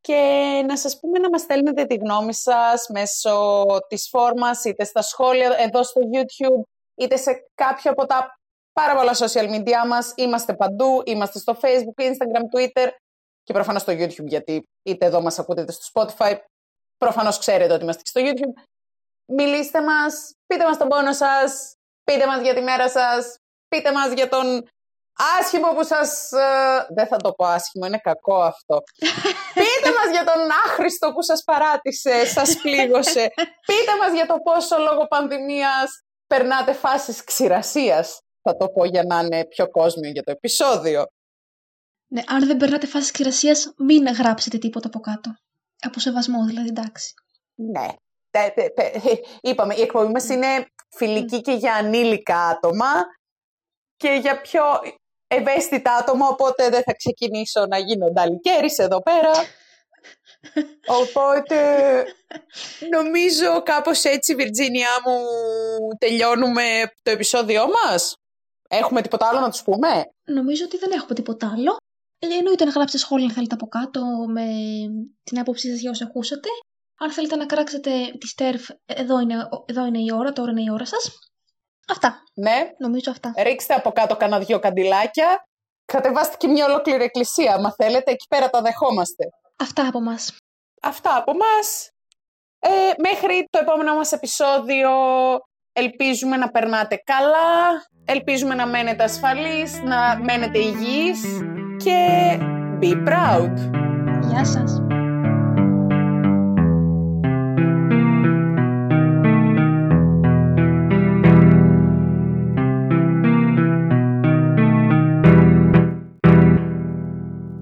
και να σας πούμε να μας στέλνετε τη γνώμη σας μέσω της φόρμας είτε στα σχόλια εδώ στο YouTube είτε σε κάποιο από τα πάρα πολλά social media μας. Είμαστε παντού, είμαστε στο Facebook, Instagram, Twitter και προφανώς στο YouTube γιατί είτε εδώ μας ακούτε είτε στο Spotify. Προφανώς ξέρετε ότι είμαστε και στο YouTube. Μιλήστε μας, πείτε μας τον πόνο σας, πείτε μας για τη μέρα σας, πείτε μας για τον άσχημο που σας... Ε, δεν θα το πω άσχημο, είναι κακό αυτό. πείτε μας για τον άχρηστο που σας παράτησε, σας πλήγωσε. πείτε μας για το πόσο λόγω πανδημίας περνάτε φάσεις ξηρασίας. Θα το πω για να είναι πιο κόσμιο για το επεισόδιο. Ναι, αν δεν περνάτε φάσεις ξηρασίας, μην γράψετε τίποτα από κάτω. Από σεβασμό δηλαδή, εντάξει. Ναι. Είπαμε, η εκπομπή μας είναι φιλική και για ανήλικα άτομα και για πιο ευαίσθητα άτομα, οπότε δεν θα ξεκινήσω να γίνω νταλικέρης εδώ πέρα. Οπότε νομίζω κάπως έτσι, Βιρτζίνια μου, τελειώνουμε το επεισόδιό μας. Έχουμε τίποτα άλλο να τους πούμε; Νομίζω ότι δεν έχουμε τίποτα άλλο. Ε, εννοείται να γράψετε σχόλια αν θέλετε από κάτω με την άποψή σας για όσα ακούσατε. Αν θέλετε να κράξετε τη στέρφ, εδώ είναι, εδώ είναι η ώρα, τώρα είναι η ώρα σας. Αυτά. Ναι. Νομίζω αυτά. Ρίξτε από κάτω κανένα δυο καντιλάκια. Κατεβάστε και μια ολόκληρη εκκλησία. Αν θέλετε, εκεί πέρα τα δεχόμαστε. Αυτά από μας. Αυτά από μας. Ε, μέχρι το επόμενο μας επεισόδιο ελπίζουμε να περνάτε καλά, ελπίζουμε να μένετε ασφαλείς, να μένετε υγιείς και be proud. Γεια σας.